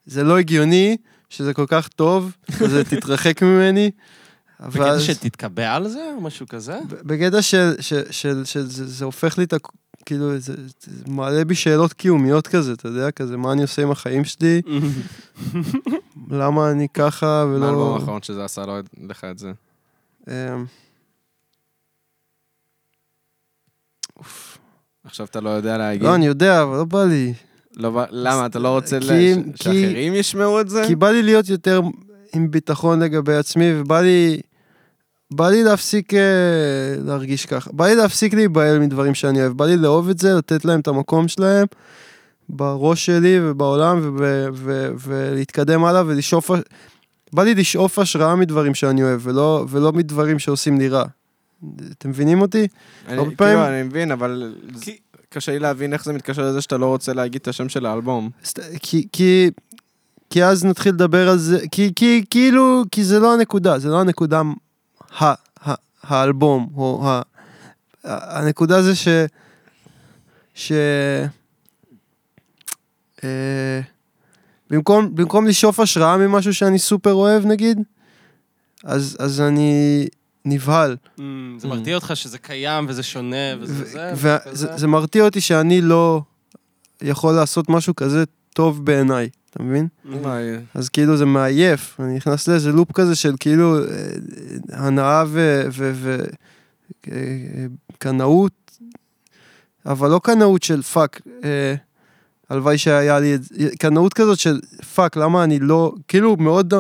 זה לא הגיוני שזה כל כך טוב, אז תתרחק ממני. בקטע ואז- שתתקבע על זה, או משהו כזה? בקטע של, של, של, של זה, זה הופך לי את ה... כאילו, זה, זה מעלה בי שאלות קיומיות כזה, אתה יודע, כזה, מה אני עושה עם החיים שלי, למה אני ככה מה ולא... האלבום האחרון שזה עשה לו- לך את זה? אמ, אוף. עכשיו אתה לא יודע להגיד. לא, אני יודע, אבל לא בא לי. לא בא- למה, אתה לא רוצה ל- כי- ש- כי- שאחרים ישמעו את זה? כי בא לי להיות יותר עם ביטחון לגבי עצמי, ובא לי... בא לי להפסיק אה, להרגיש ככה. בא לי להפסיק להיבהל מדברים שאני אוהב. בא לי לאהוב את זה, לתת להם את המקום שלהם בראש שלי ובעולם, וב, ו, ולהתקדם הלאה ולשאוף... בא לי לשאוף השראה מדברים שאני אוהב, ולא, ולא מדברים שעושים לי רע. אתם מבינים אותי? אני- הרבה כאילו, פעמים- אני מבין, אבל זה- קשה לי להבין איך זה מתקשר לזה שאתה לא רוצה להגיד את השם של האלבום. סת- כי, כי, כי אז נתחיל לדבר על זה, כי, כי, כאילו, כי זה לא הנקודה, זה לא הנקודה, ה, ה, האלבום, או ה, הנקודה זה ש, ש, אה, במקום, במקום לשאוף השראה ממשהו שאני סופר אוהב נגיד, אז, אז אני נבהל. Mm, זה מרתיע אותך שזה קיים וזה שונה וזה זה. וכזה? וזה מרתיע אותי שאני לא יכול לעשות משהו כזה טוב בעיניי, אתה מבין? וואי, אז כאילו זה מעייף, אני נכנס לאיזה לופ כזה של כאילו אה, הנאה וקנאות, אבל לא קנאות של fuck, אה, הלוואי שהיה לי את זה, קנאות כזאת של fuck, למה אני לא, כאילו מאוד,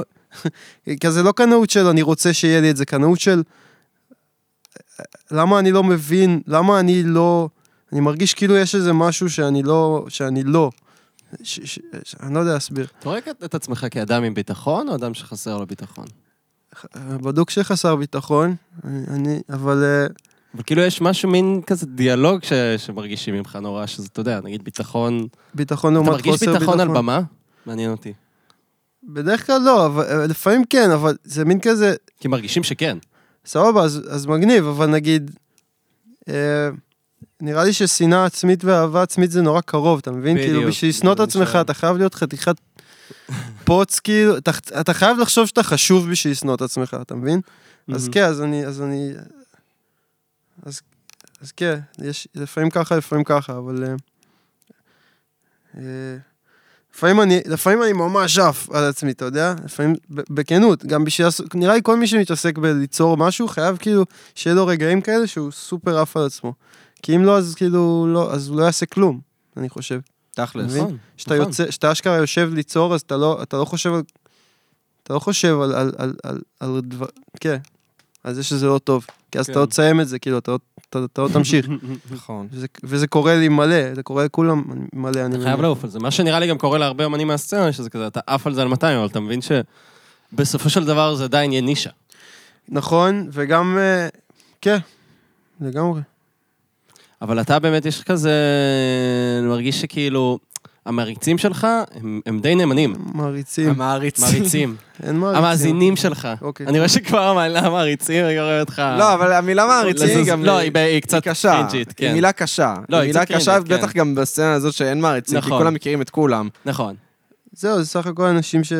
כזה לא קנאות של אני רוצה שיהיה לי את זה, קנאות של למה אני לא מבין, למה אני לא, אני מרגיש כאילו יש איזה משהו שאני לא, שאני לא. ש, ש, ש, אני לא יודע להסביר. אתה רואה את- עצמך כאדם עם ביטחון, או אדם שחסר לו ביטחון? בדוק שחסר ביטחון, אני, אבל אה, אבל כאילו יש משהו, מין כזה דיאלוג ש- שמרגישים ממך נורא, שזה, אתה יודע, נגיד ביטחון... ביטחון אתה לעומת מרגיש חוסר ביטחון על במה? מעניין אותי. בדרך כלל לא, אבל אה, לפעמים כן, אבל זה מין כזה, כי מרגישים שכן. סבבה, אז, אז מגניב, אבל נגיד, אה, נראה לי ששנאה עצמית ואהבה עצמית זה נורא קרוב, אתה מבין? בדיוק, כאילו, בשביל לשנוא את עצמך. אתה חייב להיות חתיכת פוץ, כאילו, אתה, אתה חייב לחשוב שאתה חשוב בשביל לשנוא את עצמך, אתה מבין? אז. כן, אז אני, אז אני, אז, אז כן, יש, לפעמים ככה, לפעמים ככה, אבל... אה, אה, לפעמים אני, לפעמים אני ממש עף על עצמי, אתה יודע? לפעמים, בכנות, גם בשביל, נראה לי כל מי שמתעסק בליצור משהו, חייב כאילו, שיהיה לו רגעים כאלה שהוא סופר עף על עצמו. כי אם לא, אז כאילו, לא, אז הוא לא יעשה כלום, אני חושב. תכלס. נכון. כשאתה נכון. יוצא, כשאתה אשכרה יושב ליצור, אז אתה לא, אתה לא חושב על... אתה לא חושב על, על, על, על, על דבר... כן, על זה שזה לא טוב. כי אז כן. אתה לא תסיים את זה, כאילו, אתה, לא- אתה, אתה לא תמשיך. נכון. וזה, וזה קורה לי מלא, זה קורה לכולם מלא, אני אתה חייב מניח. לעוף על זה. מה שנראה לי גם קורה להרבה אמנים מהסצנה, שזה כזה, אתה עף על זה על 200, אבל אתה מבין שבסופו של דבר זה עדיין יהיה נישה. נכון, וגם... אה, כן, לגמרי. אבל אתה באמת, יש כזה... אני מרגיש שכאילו, המעריצים שלך הם, הם די נאמנים. מעריצים. המעריצים. מעריצים. אין מעריצים. המאזינים שלך. אוקיי. אני רואה שכבר המילה מעריצים, אני רואה אותך... לא, אבל המילה מעריצים היא גם... לא, היא קצת. קרינג'ית, כן. היא מילה קשה. לא, היא היא מילה קצת קשה, קרינג'ית, בטח כן. גם בסצנה הזאת שאין מעריצים, כי נכון. כולם מכירים את כולם. נכון. זהו, זה סך הכל אנשים ש...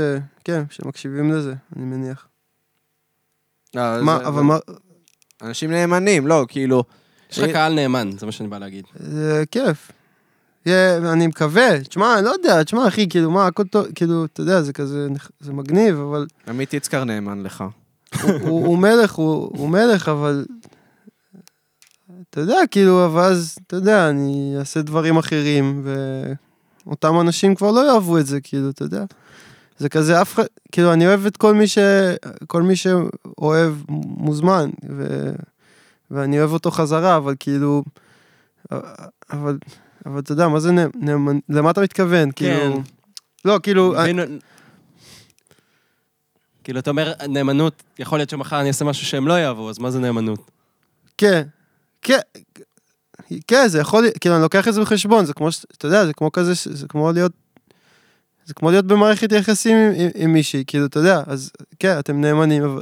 כן, שמקשיבים לזה, אני מניח. לא, מה, זה- אבל מה... אנשים נאמנים, לא, כאילו... יש לך קהל נאמן, זה מה שאני בא להגיד. זה כיף. אני מקווה, תשמע, אני לא יודע, תשמע, אחי, כאילו, מה, הכל טוב, כאילו, אתה יודע, זה כזה, זה מגניב, אבל עמית יצקר נאמן לך. הוא, מלך, הוא, הוא מלך, אבל... אתה יודע, כאילו, אבל אז, אתה יודע, אני אעשה דברים אחרים, ואותם אנשים כבר לא יאהבו את זה, כאילו, אתה יודע. זה כזה, אף אחד, כאילו, אני אוהב את כל מי ש... כל מי שאוהב מוזמן, ו... ואני אוהב אותו חזרה, אבל כאילו... אבל, אבל אתה יודע, מה זה נאמ- נאמן... למה אתה מתכוון? כאילו... לא, כאילו... מבין- כאילו, אתה אומר, נאמנות, יכול להיות שמחר אני אעשה משהו שהם לא יאהבו, אז מה זה נאמנות? כן, כן, כן, זה יכול להיות, כאילו, אני לוקח את זה בחשבון, זה כמו, ש- אתה יודע, זה כמו כזה, זה כמו להיות, זה כמו להיות במערכת יחסים עם, עם, עם מישהי, כאילו, אתה יודע, אז כן, אתם נאמנים, אבל,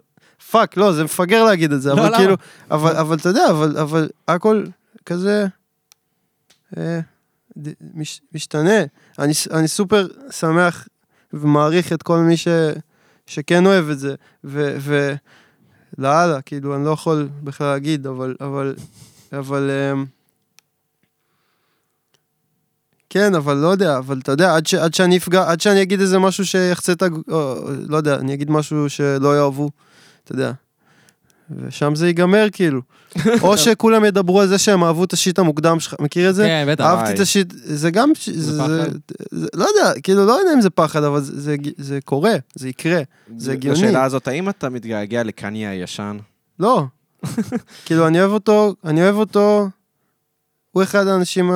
פאק, לא, זה מפגר להגיד את זה, לא, אבל למה? כאילו, אבל, אבל אתה יודע, אבל, אבל הכל כזה, אה, מש, משתנה. אני, סופר שמח ומעריך את כל מי ש, שכן אוהב את זה, ו... ו לאללה, כאילו, אני לא יכול בכלל להגיד, אבל, אבל, אבל, אמ, כן, אבל לא יודע, אבל אתה יודע, עד, ש, עד שאני אפגע, עד שאני אגיד איזה משהו שיחצה את ה... לא יודע, אני אגיד משהו שלא יאהבו, אתה יודע. ושם זה ייגמר, כאילו. או שכולם ידברו על זה שהם אהבו את השיט המוקדם שלך, מכיר את זה? כן, בטח. אהבתי. את השיט, זה גם, זה זה, פחד? זה, לא יודע, כאילו, לא יודע אם זה פחד, אבל זה, זה, זה קורה, זה יקרה. זה הגיוני. לשאלה הזאת, האם אתה מתגעגע לקניה הישן? לא. כאילו, אני אוהב אותו, אני אוהב אותו, הוא אחד האנשים,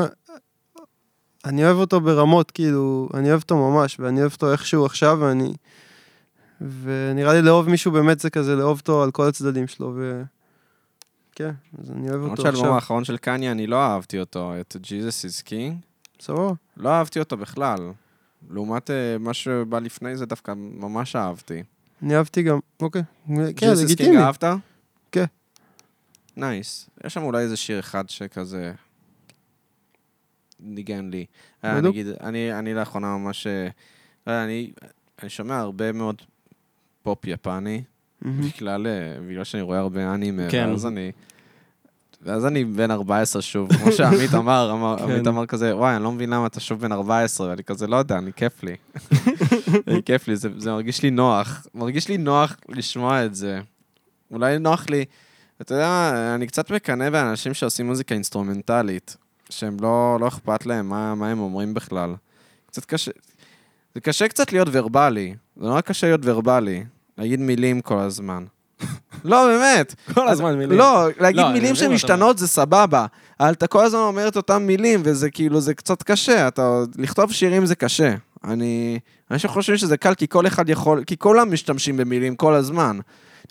אני אוהב אותו ברמות, כאילו, אני אוהב אותו ממש, ואני אוהב אותו איכשהו עכשיו, ואני... ונראה לי לאהוב מישהו באמת זה כזה, לאהוב אותו על כל הצדדים שלו, ו... כן, אז אני אוהב למרות אותו שהאלבום עכשיו. האחרון של קניה, אני לא אהבתי אותו, את Jesus is King. סבבה. לא אהבתי אותו בכלל. לעומת אה, מה שבא לפני זה, דווקא ממש אהבתי. אני אהבתי גם, אוקיי. כן, Jesus is King לגיטימי. אהבת? כן. נייס. יש שם אולי איזה שיר אחד שכזה... ניגן לי. אה, בדיוק. נגיד, אני, לאחרונה ממש... אה, לא אני שומע הרבה מאוד פופ יפני, מהמם. בגלל, אה, בגלל שאני רואה הרבה אנימה, כן. ואז אני... ואז אני בן 14 שוב, כמו שעמית אמר, אמר כן. עמית אמר כזה, וואי, אני לא מבין למה אתה שוב בן 14, ואני כזה, לא יודע, אני כיף לי. אני כיף לי, זה, זה מרגיש לי נוח. מרגיש לי נוח לשמוע את זה. אולי נוח לי, אתה יודע, אני קצת מקנא באנשים שעושים מוזיקה אינסטרומנטלית, שהם לא, לא אכפת להם מה, מה הם אומרים בכלל. קצת קשה, זה קשה קצת להיות ורבלי, זה נורא קשה להיות ורבלי, להגיד מילים כל הזמן. לא, באמת. כל הזמן מילים. לא, להגיד לא, מילים שמשתנות זה סבבה, אבל אתה כל הזמן אומר את אותם מילים, וזה כאילו, זה קצת קשה, אתה... לכתוב שירים זה קשה. אני... אנשים חושבים שזה קל, כי כל אחד יכול... כי כולם משתמשים במילים כל הזמן.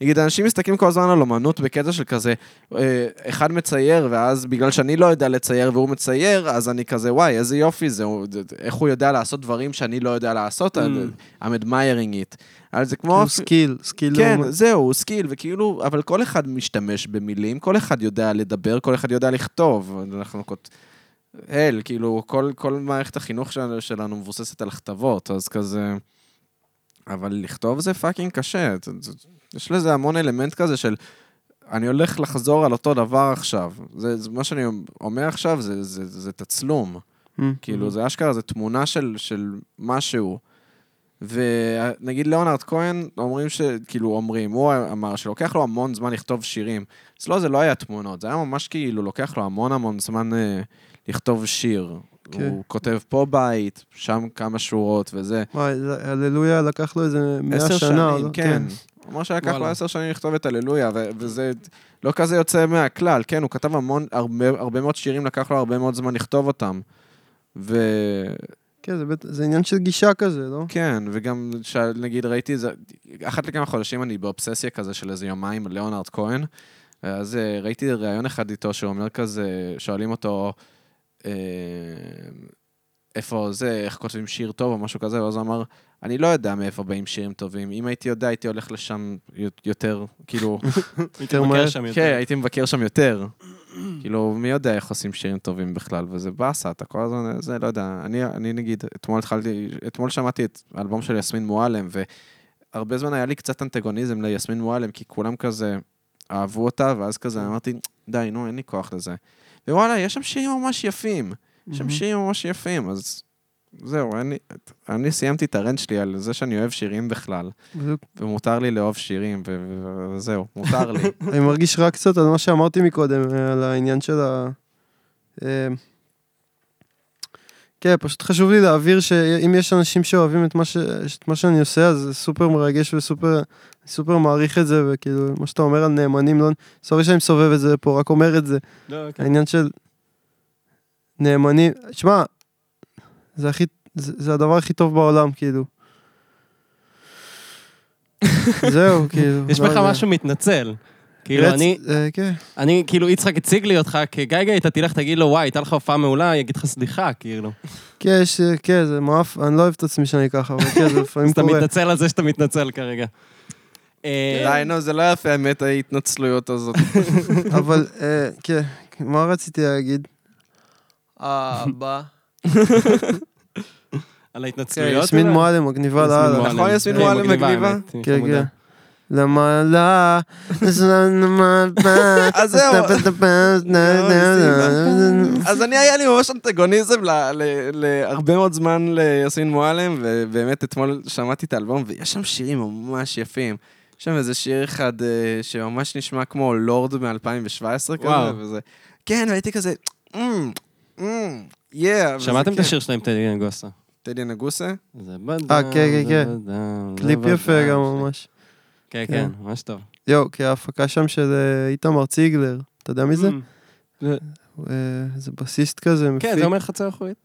נגיד, אנשים מסתכלים כל הזמן על אומנות בקטע של כזה, אה, אחד מצייר, ואז בגלל שאני לא יודע לצייר והוא מצייר, אז אני כזה, וואי, איזה יופי זה, הוא- איך הוא יודע לעשות דברים שאני לא יודע לעשות, Mm. I'm admiring it. אבל זה כמו... כאילו skill, skill. כן. זהו, skill, וכאילו, אבל כל אחד משתמש במילים, כל אחד יודע לדבר, כל אחד יודע לכתוב. אנחנו כות... הל, כאילו, כל, כל מערכת החינוך שלנו, שלנו מבוססת על כתיבות, אז כזה... אבל לכתוב זה fucking קשה. זה- זה- יש לזה המון אלמנט כזה של... אני הולך לחזור על אותו דבר עכשיו. זה, זה מה שאני אומר עכשיו, זה, זה, זה תצלום. מהמם. כאילו, זה אשכרה, זה תמונה של, של משהו. ונגיד לאונרד כהן, אומרים ש... כאילו, אומרים, הוא אמר שלוקח לו המון זמן לכתוב שירים. אצלו זה לא היה תמונות, זה היה ממש כאילו, לוקח לו המון המון זמן אה, לכתוב שיר. כן. הוא כותב פה בית, שם כמה שורות וזה. וואי, הללויה לקח לו איזה מאה עשר שנה. או שנים, לא? כן. הוא אמר שלקח לו. עשר שנים לכתוב את הללויה, וזה לא כזה יוצא מהכלל. כן, הוא כתב המון, הרבה, הרבה מאוד שירים, לקח לו הרבה מאוד זמן לכתוב אותם. ו... כן, זה בטח- זה עניין של גישה כזה, לא? כן, וגם, ש- נגיד, ראיתי את זה, אחת לכמה חודשים אני באובססיה כזה של איזה יומיים ליאונרד כהן, אז אה, ראיתי ראיון אחד איתו שהוא אומר כזה, שואלים אותו, איפה זה, איך כותבים שיר טוב או משהו כזה, ואז הוא אמר, אני לא יודע מאיפה באים שירים טובים, אם הייתי יודע, הייתי הולך לשם יותר, כאילו, יותר מבקר מהר. שם יותר. כן, הייתי מבקר שם יותר. כאילו, מי יודע איך עושים שירים טובים בכלל, וזה באסה, אתה כל הזמן, זה, לא יודע. אני, אני נגיד, אתמול התחלתי, אתמול שמעתי את האלבום של יסמין מועלם, והרבה זמן היה לי קצת אנטגוניזם ליסמין מועלם, כי כולם כזה אהבו אותה, ואז כזה אמרתי, די, נו, אין לי כוח לזה. ווואלה, יש שם שירים ממש יפים. יש שם. שירים ממש יפים, אז זהו, אני, אני סיימתי את הרנט שלי על זה שאני אוהב שירים בכלל. ומותר לי לאהוב שירים, וזהו, מותר לי. אני מרגיש רק קצת על מה שאמרתי מקודם, אה, על העניין של ה... כן, פשוט חשוב לי להבהיר שאם יש אנשים שאוהבים את מה, ש... את מה שאני עושה, אז זה סופר מרגש וסופר סופר מעריך את זה, וכאילו, מה שאתה אומר על נאמנים, לא... סורי שאני מסובב את זה פה, רק אומר את זה. לא, כן. העניין של נאמנים, שמע, זה הכי, זה, זה הדבר הכי טוב בעולם, כאילו. זהו, כאילו. יש לא בך יודע. משהו מתנצל. כאילו, רצ- אני, אה, כן. אני, כאילו, יצחק הציג לי אותך כגיא אתה תלך, תגיד לו, וואי, הייתה לך הופעה מעולה, יגיד לך סליחה, כאילו. כן, יש, כן, זה מעף, אני לא אוהב את עצמי שאני ככה, אבל כן, זה לפעמים אז אתה קורה. מתנצל על זה שאתה מתנצל כרגע. אה, די, נו, זה לא יפה, האמת, ההתנצלויות הזאת. אבל, אה, כן, מה רציתי להגיד? אה, הבא. על כן, ההתנצלויות. יסמין? מועלם מגניבה לאללה. נכון, יסמין כן, מועלם מגניבה? כן. כן. למעלה, למעלה, אז זהו. אז אני, היה לי ממש אנטגוניזם להרבה מאוד זמן ליסמין מועלם, ובאמת אתמול שמעתי את האלבום, ויש שם שירים ממש יפים. יש שם איזה שיר אחד אה, שממש נשמע כמו לורד מ-2017 כזה. וזה... כן, והייתי כזה... "אמ, אמ, שמעתם את כיף. השיר שלהם, טדי נגוסה? טדי נגוסה? אה, כן, כן, כן. קליפ יפה. גם ממש. כן, כן. כן, ממש טוב. יואו, כי ההפקה שם של אה, איתמר ציגלר, אתה יודע מי זה? Mm. אה, זה בסיסט כזה, מפיק. כן, זה אומר חצר אחורית.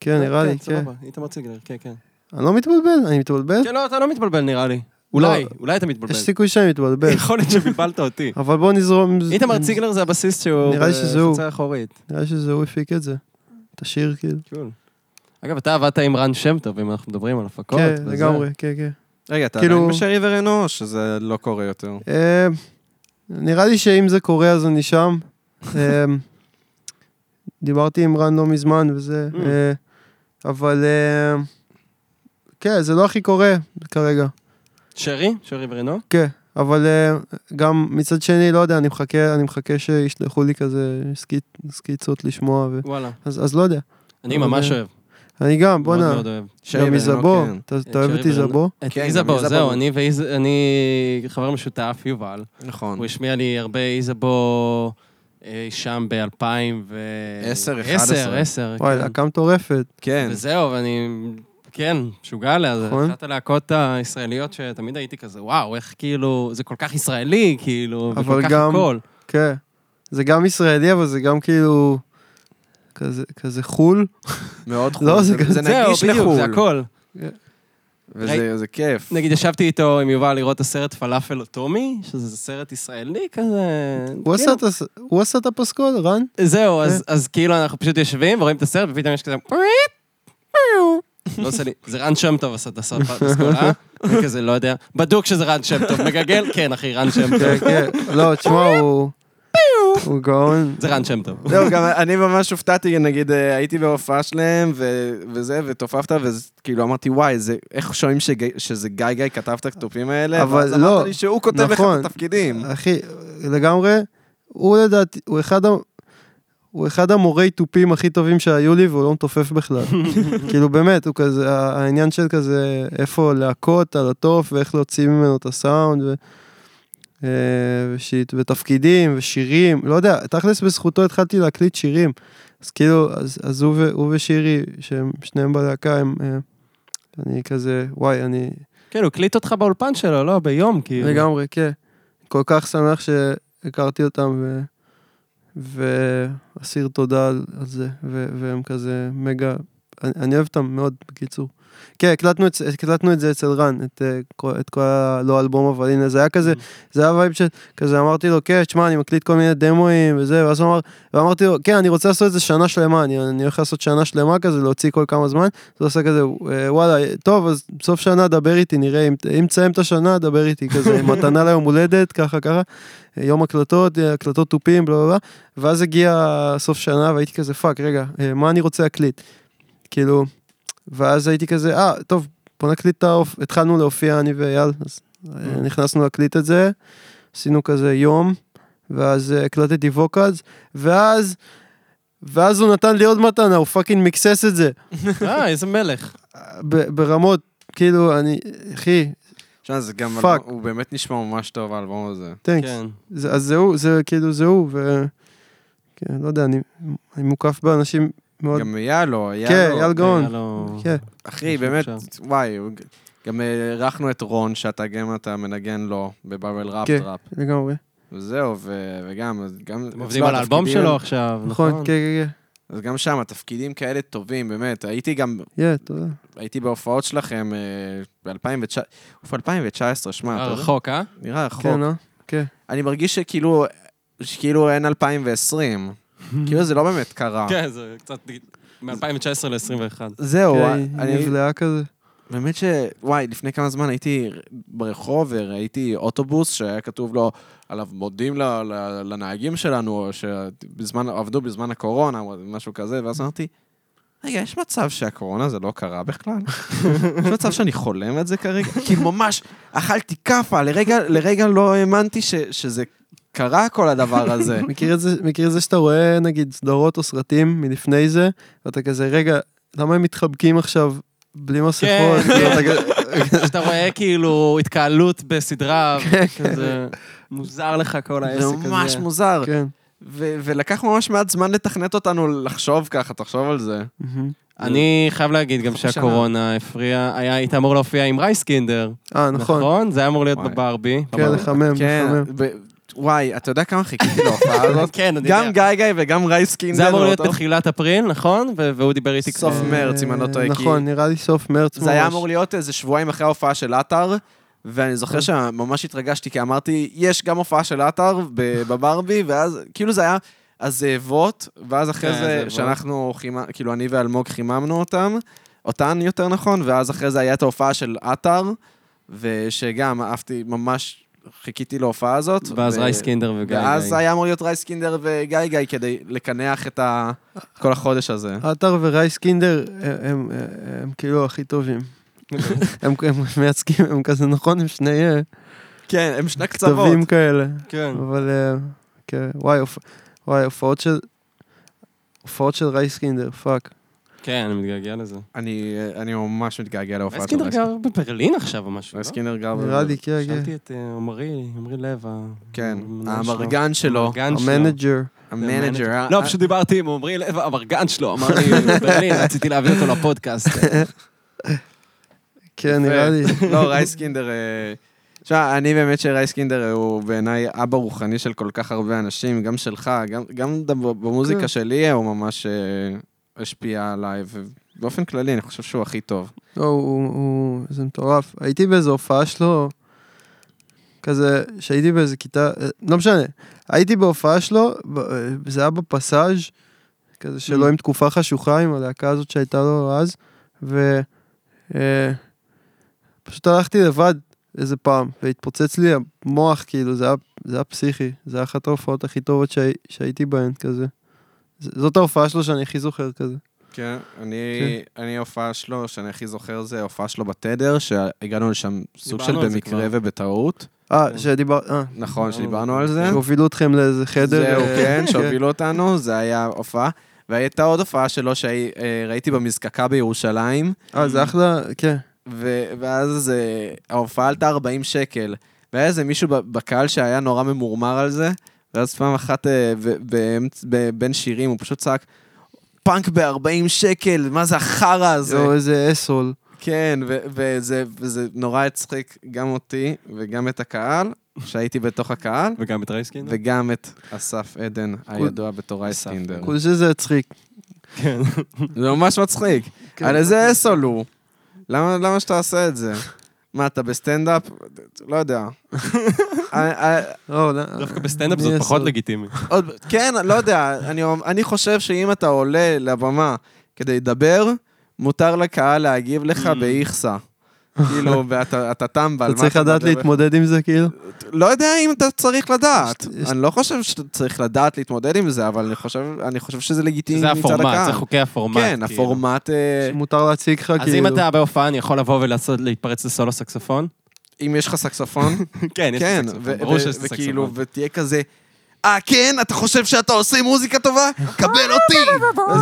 כן, נראה לי, כן. סבבה, איתמר ציגלר, כן, כן. אני לא מתבלבל? אני מתבלבל? כן, לא, אתה לא מתבלבל נראה לי. אולי, אולי אתה מתבלבל. יש סיכוי שאני מתבלבל. יכול להיות שבלבלת אותי. אבל בוא נזרום. איתמר ציגלר זה הבסיסט שהוא נראה לי שזה הוא. בחצר אחורית. נראה לי שזה הוא הפיק את זה. את השיר כאילו. אגב, אתה עבדת עם רן שם טוב, אם אנחנו מדברים על הפקות. כן. לגמרי, כן, כן. רגע, אתה כאילו- עדיין בשרי ורנו, או שזה לא קורה יותר? אה, נראה לי שאם זה קורה אז אני שם. אה, דיברתי עם רן לא מזמן וזה, Mm. אה, אבל אה, כן, זה לא הכי קורה כרגע. שרי? שרי ורנו? כן, אבל אה, גם מצד שני, לא יודע, אני מחכה, אני מחכה שישלחו לי כזה סקיצ- סקיצות לשמוע, ו... וואלה. אז, אז לא יודע. אני ממש אה, אוהב. אני גם, בואנה, מאוד אוהב. גם ורנו, איזבו, כן. אתה אוהב שרי את. איזבו? את כן, איזבו. זהו, אני ואיז... אני חבר משותף, יובל. נכון. הוא השמיע לי הרבה איזבו אה, שם ב-2000 ו... עשר, 10, 11. 10, וואי. להקה מטורפת. כן. וזהו, ואני... כן, משוגע עליה, זה נכון. אחת הלהקות הישראליות שתמיד הייתי כזה, וואו, איך כאילו, זה כל כך ישראלי, כאילו, אבל וכל כך גם- הכל. כן. זה גם ישראלי, אבל זה גם כאילו... כזה, כזה חול. מאוד חול. לא, זה זה גם- זה זהו, נגיש בדיוק, זה לחו"ל. הכל. וזה זה כיף. נגיד, ישבתי איתו עם יובל לראות את הסרט פלאפל אוטומי, שזה סרט ישראלי כזה... הוא עשה כאילו, את הס- הוא עשה את הפסקול, רן? זהו, אז- אז כאילו אנחנו פשוט יושבים ורואים את הסרט, ופתאום יש כזה... לא עושה לי, זה רן שם טוב עשה את הסקולה, אני כזה לא יודע, בדוק שזה רן שם טוב, מגגל, כן אחי, רן שם טוב, כן, כן. לא, תשמע, הוא... הוא גאון. זה רן שם טוב. זהו, גם אני ממש הופתעתי, נגיד, אה, הייתי בהופעה שלהם, וזה, ותופפת, וכאילו אמרתי, וואי, זה- איך שומעים שזה גיא גיא כתב את הכתובים האלה? אבל לא, אמרת לי שהוא כותב לך נכון. את התפקידים. אחי, לגמרי, הוא לדעתי, הוא אחד ה... הוא אחד המורי תופים הכי טובים שהיו לי, והוא לא מתופף בכלל. כאילו באמת, הוא כזה, העניין של כזה, איפה להכות על התוף, ואיך להוציא ממנו את הסאונד, ו... אה, ותפקידים, ושירים, לא יודע, תכלס בזכותו התחלתי להקליט שירים. אז כאילו, אז, אז הוא, ו, הוא ושירי, שהם שניהם בלהקה, הם... אה, אני כזה, וואי, אני... כן, הוא הקליט אותך באולפן שלו, לא? ביום, כאילו. לגמרי, כן. כל כך שמח שהכרתי אותם, ו... ואסיר תודה על זה, ו... והם כזה מגה... אני, אני אוהב אותם מאוד, בקיצור. כן, הקלטנו את, הקלטנו את זה אצל רן, את, אה, את כל ה... לא אלבום, אבל הנה, זה היה כזה, זה היה וייב שכזה אמרתי לו, כן, תשמע, אני מקליט כל מיני דמואים וזה, ואז הוא אמר, ואמרתי לו, כן, אני רוצה לעשות את זה שנה שלמה, אני, אני הולך לעשות שנה שלמה כזה, להוציא כל כמה זמן, אז הוא עושה כזה, "אה, וואלה, טוב, אז בסוף שנה דבר איתי, נראה, אם, תסיים את השנה, דבר איתי, כזה, מתנה ליום הולדת, ככה, ככה, יום הקלטות, אה, הקלטות תופים, בלה בלה בלה, ואז הגיע סוף שנה, והייתי כזה, fuck, רגע, מה אני רוצה להקליט? כאילו, ואז הייתי כזה, אה, טוב, בוא נקליט את האופ... התחלנו להופיע, אני ואייל, אז אה, נכנסנו להקליט את זה, עשינו כזה יום, ואז אה, הקלטתי vocals, ואז, ואז הוא נתן לי עוד מתנה, הוא fucking מיקסס את זה, אה, איזה מלך. ברמות, כאילו, אני, אחי, תשמע, זה גם, fuck. הוא באמת נשמע ממש טוב, האלבום הזה. כן. זה, אז זהו, זה כאילו זהו, ו... כן, לא יודע, אני, אני מוקף באנשים מאוד... גם לא, אייל כן, לא. אייל גאון. כן, אחי, באמת. וואי, גם אירחנו את רון, שאתה גם אתה מנגן לו, בבאבל טראפ כן. טראפ. לגמרי. וזהו, ו- וגם, גם... אתם עובדים על האלבום שלו עכשיו, נכון, נכון? כן, כן, אז גם שם, התפקידים כאלה טובים, באמת. הייתי גם, כן, yeah, תודה. הייתי בהופעות שלכם אה, ב-2019, אוף, 2019, שמע, אתה יודע, רחוק, אה? נראה רחוק. כן, אה? כן. אני מרגיש שכאילו, שכאילו אין 2020. כאילו זה לא באמת קרה. כן, זה קצת מ-2019 ל-21. זהו, כן, אני נבלעה כזה. באמת ש... וואי, לפני כמה זמן הייתי ברחוב וראיתי אוטובוס שהיה כתוב לו עליו מודים לנהגים שלנו, שבזמן, עבדו בזמן הקורונה, או משהו כזה, ואז אמרתי, רגע, יש מצב שהקורונה זה לא קרה בכלל? יש מצב שאני חולם את זה כרגע? כאילו ממש אכלתי כאפה, לרגע, לרגע לא האמנתי ש, שזה קרה כל הדבר הזה. מכיר את זה, מכיר את זה שאתה רואה נגיד סדרות או סרטים מלפני זה, ואתה כזה, רגע, למה הם מתחבקים עכשיו בלי מסכות? כן, שאתה רואה כאילו התקהלות בסדרה, כן, כזה מוזר לך כל העסק זה הזה. ממש מוזר. כן. ו- ולקח ממש מעט זמן לתכנת אותנו לחשוב ככה, תחשוב על זה. אני חייב להגיד גם שהקורונה הפריעה, היה- היית אמור להופיע עם רייסקינדר. אה, נכון. נכון? זה היה אמור להיות. בברבי. כן, לחמם, כן, לחמם. וואי, אתה יודע כמה חיכיתי להופעה הזאת? כן, אני גם יודע. גיא גיא וגם רייסקינדר. זה אמור להיות בתחילת אפריל, נכון? והוא דיבר איתי סוף כבר- מרץ, אם אני לא טועה, כי- נכון, נראה לי סוף מרץ זה היה ממש. אמור להיות איזה שבועיים אחרי ההופעה של עטר, ואני זוכר שממש התרגשתי, כי אמרתי, יש גם הופעה של עטר ב- בברבי, ואז כאילו זה היה הזאבות, ואז אחרי כן, זה. שאנחנו, כאילו אני ואלמוג חיממנו אותם, אותן יותר נכון, ואז אחרי זה היה את ההופעה של עטר, ושגם אהבתי, ממש חיכיתי להופעה הזאת. ואז ו- רייסקינדר וגיא ואז גיא. היה אמור להיות רייסקינדר וגיא גיא כדי לקנח את ה- כל החודש הזה. עטר ורייסקינדר הם- הם הם כאילו הכי טובים. הם הם מייצגים, הם כזה נכון, הם שני אה, כן, הם שני קצוות. כתבים כאלה. כן. אבל אה, כן, וואי, הופ- וואי, הופעות של... הופעות של רייסקינדר, fuck. כן, אני מתגעגע לזה. אני אני ממש מתגעגע להופעה של רייסקינדר. גר בברלין עכשיו או משהו, לא? רייסקינדר גר... נראה לי, כן, כן. שאלתי את אה, עמרי, עמרי לב, ה- כן. האמרגן שלו. ה manager. ה manager. אה, לא, אה, פשוט דיברתי עם עמרי לב, האמרגן שלו, אמר לי בברלין, רציתי להביא אותו לפודקאסט. כן, נראה לי. לא, רייסקינדר... תשמע, אני באמת שרייסקינדר הוא בעיניי אבא רוחני של כל כך הרבה אנשים, גם שלך, גם- במוזיקה כן. שלי הוא ממש השפיע עליי, ובאופן כללי אני חושב שהוא הכי טוב. לא, הוא, הוא, זה מטורף. הייתי באיזו הופעה שלו, כזה, שהייתי באיזה כיתה, אה, לא משנה, הייתי בהופעה שלו, אה, זה היה בפסאז', כזה שלו Mm. עם תקופה חשוכה, עם הלהקה הזאת שהייתה לו אז, ו... אה, פשוט הלכתי לבד איזה פעם, והתפוצץ לי המוח, כאילו, זה היה, זה היה פסיכי, זה היה אחת ההופעות הכי טובות שהי, שהייתי בהן, כזה. זאת ההופעה שלו שאני הכי זוכר, כזה. כן, אני, אני ההופעה שלו, שאני הכי זוכר, זה ההופעה שלו בתדר, שהגענו לשם סוג של במקרה כבר. ובטעות. אה, כן. שדיבר... אה, נכון, דיברנו שדיברנו על על זה. זה. הובילו אתכם לאיזה חדר. זהו, אה, כן, שהובילו אותנו, זה היה הופעה. והייתה עוד הופעה שלו שראיתי במזקקה בירושלים, אה, זה אחלה, כן. ואז אה, ההופעה עלתה 40 שקל. והיה איזה מישהו ב- בקהל שהיה נורא ממורמר על זה, ואז פעם אחת אה, בין שירים הוא פשוט צעק, פאנק ב-40 שקל, מה זה החרא הזה? זהו, איזה asshole. כן, וזה, וזה נורא הצחיק גם אותי וגם את הקהל, שהייתי בתוך הקהל, וגם את רייסקינדר? וגם את אסף עדן, הידוע בתור רייסקינדר. כל שזה הצחיק. כן. זה ממש מצחיק. כן. על איזה asshole הוא? למה שאתה עושה את זה? מה, אתה בסטנדאפ? לא יודע. לא. דווקא בסטנדאפ זאת אסול? פחות לגיטימי. כן, לא יודע. אני- אני חושב שאם אתה עולה לבמה כדי לדבר, מותר לקהל להגיב לך Mm. באיכסה. כאילו, ואתה אתה טמבל. אתה צריך לדעת? להתמודד עם זה, כאילו? לא יודע אם אתה צריך לדעת. אני לא חושב שאתה צריך לדעת להתמודד עם זה, אבל אני חושב, אני חושב שזה לגיטימי זה מצד הקהל. הפורמט, זה חוקי הפורמט. כן, כאילו. הפורמט, אה, שמותר להציג לך, אז כאילו. אם אתה בהופעה, אני יכול לבוא ולעשות, להתפרץ לסולו סקסופון? אם יש לך סקסופון, כן, יש כן, סקסופון, ברור שיש לי וכאילו, סקסופון. ותהיה כזה, אה, כן? אתה חושב שאתה עושה מוזיקה טובה? קבל אותי!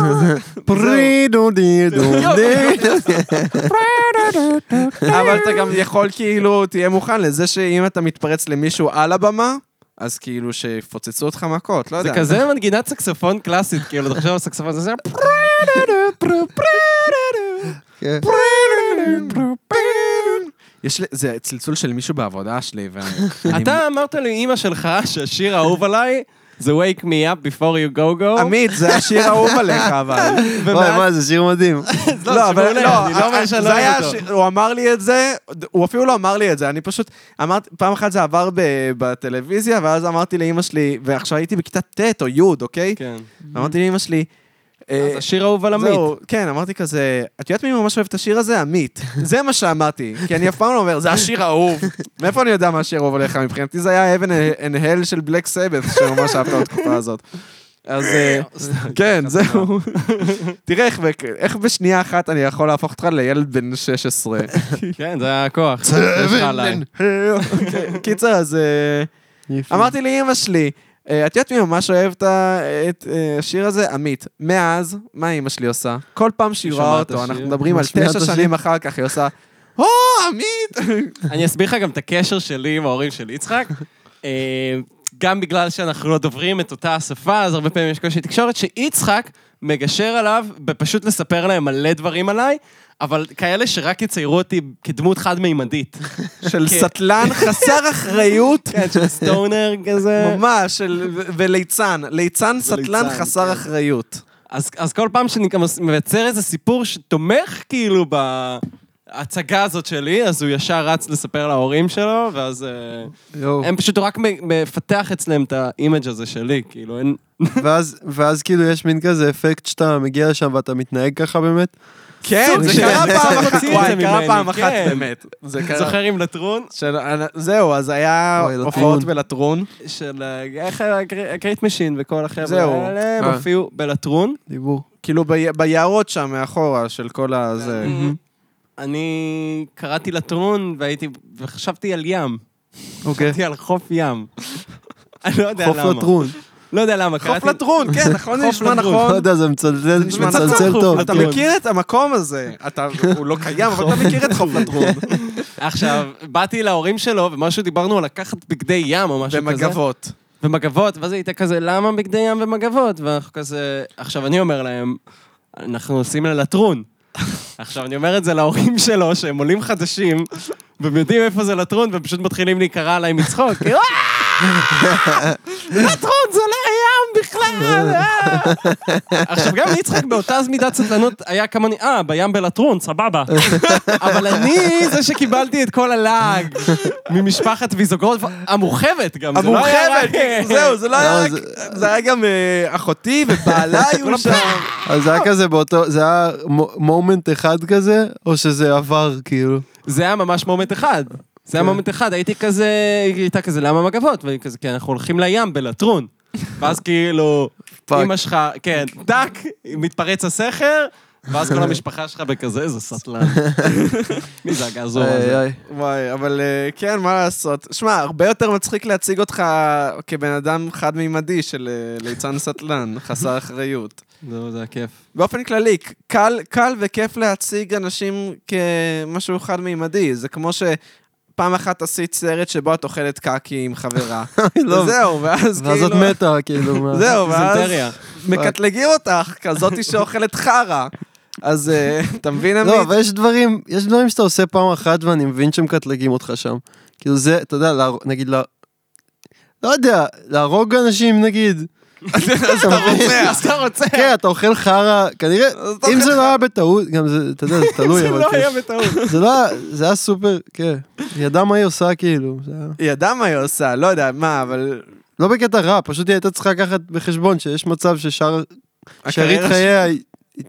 פרידו די דו די. אבל אתה גם יכול, כאילו, תהיה מוכן לזה שאם אתה מתפרץ למישהו על הבמה, אז כאילו שיפוצצו אותך מכות, לא זה יודע. כזה מנגינת סקסופון קלאסית, כאילו, תחשוב על סקסופון, זה זה... כן. יש לי, זה צלצול של מישהו בעבודה שלי, ואני... אתה אמרת לאימא שלך שהשיר האהוב עליי זה wake me up before you go go. עמית, זה השיר האהוב עליך, אבל. וואי, מה, זה שיר מדהים. לא, לא, אבל לא, אני לא אומר שאני לא זה היה, אוהב אותו. הוא אמר לי את זה, הוא אפילו לא אמר לי את זה, אני פשוט, אמרתי, פעם אחת זה עבר בטלוויזיה, ואז אמרתי לאימא שלי, ועכשיו הייתי בכיתה ט' או י', אוקיי? כן. אמרתי לאימא שלי, אז השיר האהוב על עמית. זהו, כן, אמרתי כזה, את יודעת מי ממש אוהב את השיר הזה? עמית. זה מה שאמרתי, כי אני אף פעם לא אומר, זה השיר האהוב. מאיפה אני יודע מה השיר האהוב עליך? מבחינתי זה היה אבן hell של בלק סבת, שממש אהבת בתקופה הזאת. אז אה, כן, זהו. תראה איך בשנייה אחת אני יכול להפוך אותך לילד בן 16. כן, זה היה הכוח. אוקיי, קיצר, אז אה. אמרתי לאימא שלי, אה, את יודעת מי ממש אוהב את אה, השיר הזה? עמית. מאז, מה אימא שלי עושה? כל פעם שהיא היא רואה אותו? אנחנו מדברים על תשע? שנים אחר כך, היא עושה, או, עמית! אני אסביר לך גם את הקשר שלי עם ההורים של יצחק. אה, גם בגלל שאנחנו לא דוברים את אותה השפה, אז הרבה פעמים יש קושי תקשורת, שיצחק מגשר עליו בפשוט לספר להם מלא דברים עליי, אבל כאלה שרק יציירו אותי כדמות חד-מימדית. של כן. סטלן חסר אחריות. כן, של סטונר כזה. ממש, של- וליצן, ליצן סטלן וליצן, חסר כן. אחריות. אז, כל פעם שאני גם מייצר איזה סיפור שתומך כאילו בהצגה הזאת שלי, אז הוא ישר רץ לספר להורים שלו, ואז אה. הם פשוט, רק מפתח אצלם את האימג' הזה שלי, כאילו אין... ואז, ואז כאילו יש מין כזה אפקט שאתה מגיע לשם ואתה מתנהג ככה באמת. כן, זה קרה פעם אחת, וואי, קרה פעם אחת כן. באמת. זה קרה. זוכר עם לטרון? זהו, אז היה. הופעות בלטרון. של אה, איך הקריט משין וכל החבר'ה זהו. האלה, הם אה. הופיעו בלטרון. דיבור. כאילו ביערות שם מאחורה של כל הזה. אני קראתי לטרון והייתי, וחשבתי על ים. אוקיי. חשבתי על חוף ים. אני לא יודע חוף למה. לטרון. לא יודע למה, חוף קראתי... לטרון, כן, נכון, זה חוף נשמע. נכון. לא יודע, זה מצלצל נשמע מצלצל נכון. טוב. אתה. מכיר את המקום הזה. אתה, הוא לא קיים, אבל אתה מכיר את חוף לטרון. עכשיו, באתי להורים שלו, ומשהו דיברנו על לקחת בגדי ים או משהו כזה. במגבות. ומגבות, ואז הייתה כזה, למה בגדי ים ומגבות? ואנחנו כזה... עכשיו, אני אומר להם, אנחנו עושים ללטרון. עכשיו, אני אומר את זה להורים שלו, שהם עולים חדשים, והם יודעים איפה זה לטרון, והם פשוט מתחילים להיקרע עליי מצחוק. "אה! לטרון בכלל! אה!" עכשיו, גם ליצחק באותה מידת סטלנות היה כמוני, אה, בים בלטרון, סבבה. אבל אני זה שקיבלתי את כל הלעג ממשפחת ויזוגרוד המורחבת גם, זה לא היה המורחבת, רק... זהו, זה לא לא, היה רק... זה- היה גם אה, אחותי ובעלה היו שם. אז זה היה כזה באותו, זה היה moment אחד כזה, או שזה עבר כאילו? זה היה ממש moment אחד. זה היה כן. moment אחד, הייתי כזה, היא הייתה כזה, למה מגבות? ואני כזה, כי אנחנו הולכים לים בלטרון. ואז כאילו. אמא שלך, כן, טאק, מתפרץ הסכר, ואז כל המשפחה שלך בכזה, איזה סטלן. מי זה הגעזור איי, הזה? וואי, אבל אה, כן, מה לעשות. שמע, הרבה יותר מצחיק להציג אותך כבן אדם חד-מימדי של אה, ליצן סטלן, חסר אחריות. זהו, זה הכיף. באופן כללי, קל, קל וכיף להציג אנשים כמשהו חד-מימדי. זה כמו שפעם אחת עשית סרט שבו את אוכלת קקי עם חברה. לא, וזהו, ואז ואז את כאילו... מתה, כאילו. זהו, ואז. מקטלגים אותך, כזאתי שאוכלת חרא. אז אה, אתה מבין, עמית? לא, אבל יש דברים, יש דברים שאתה עושה פעם אחת ואני מבין שמקטלגים אותך שם. כאילו זה, אתה יודע, נגיד, לא יודע, להרוג אנשים נגיד. אז אתה רוצח. אז אתה רוצה. כן, אתה אוכל חרא, כנראה, אם זה לא היה בטעות, גם זה, אתה יודע, זה תלוי, זה לא כאילו, היה בטעות. זה לא היה, זה היה סופר, כן. היא ידעה מה היא עושה, כאילו. היא ידעה מה היא עושה, לא יודע מה, אבל... לא בקטע רע, פשוט היא הייתה צריכה לקחת בחשבון שיש מצב ששאר, שארית חייה,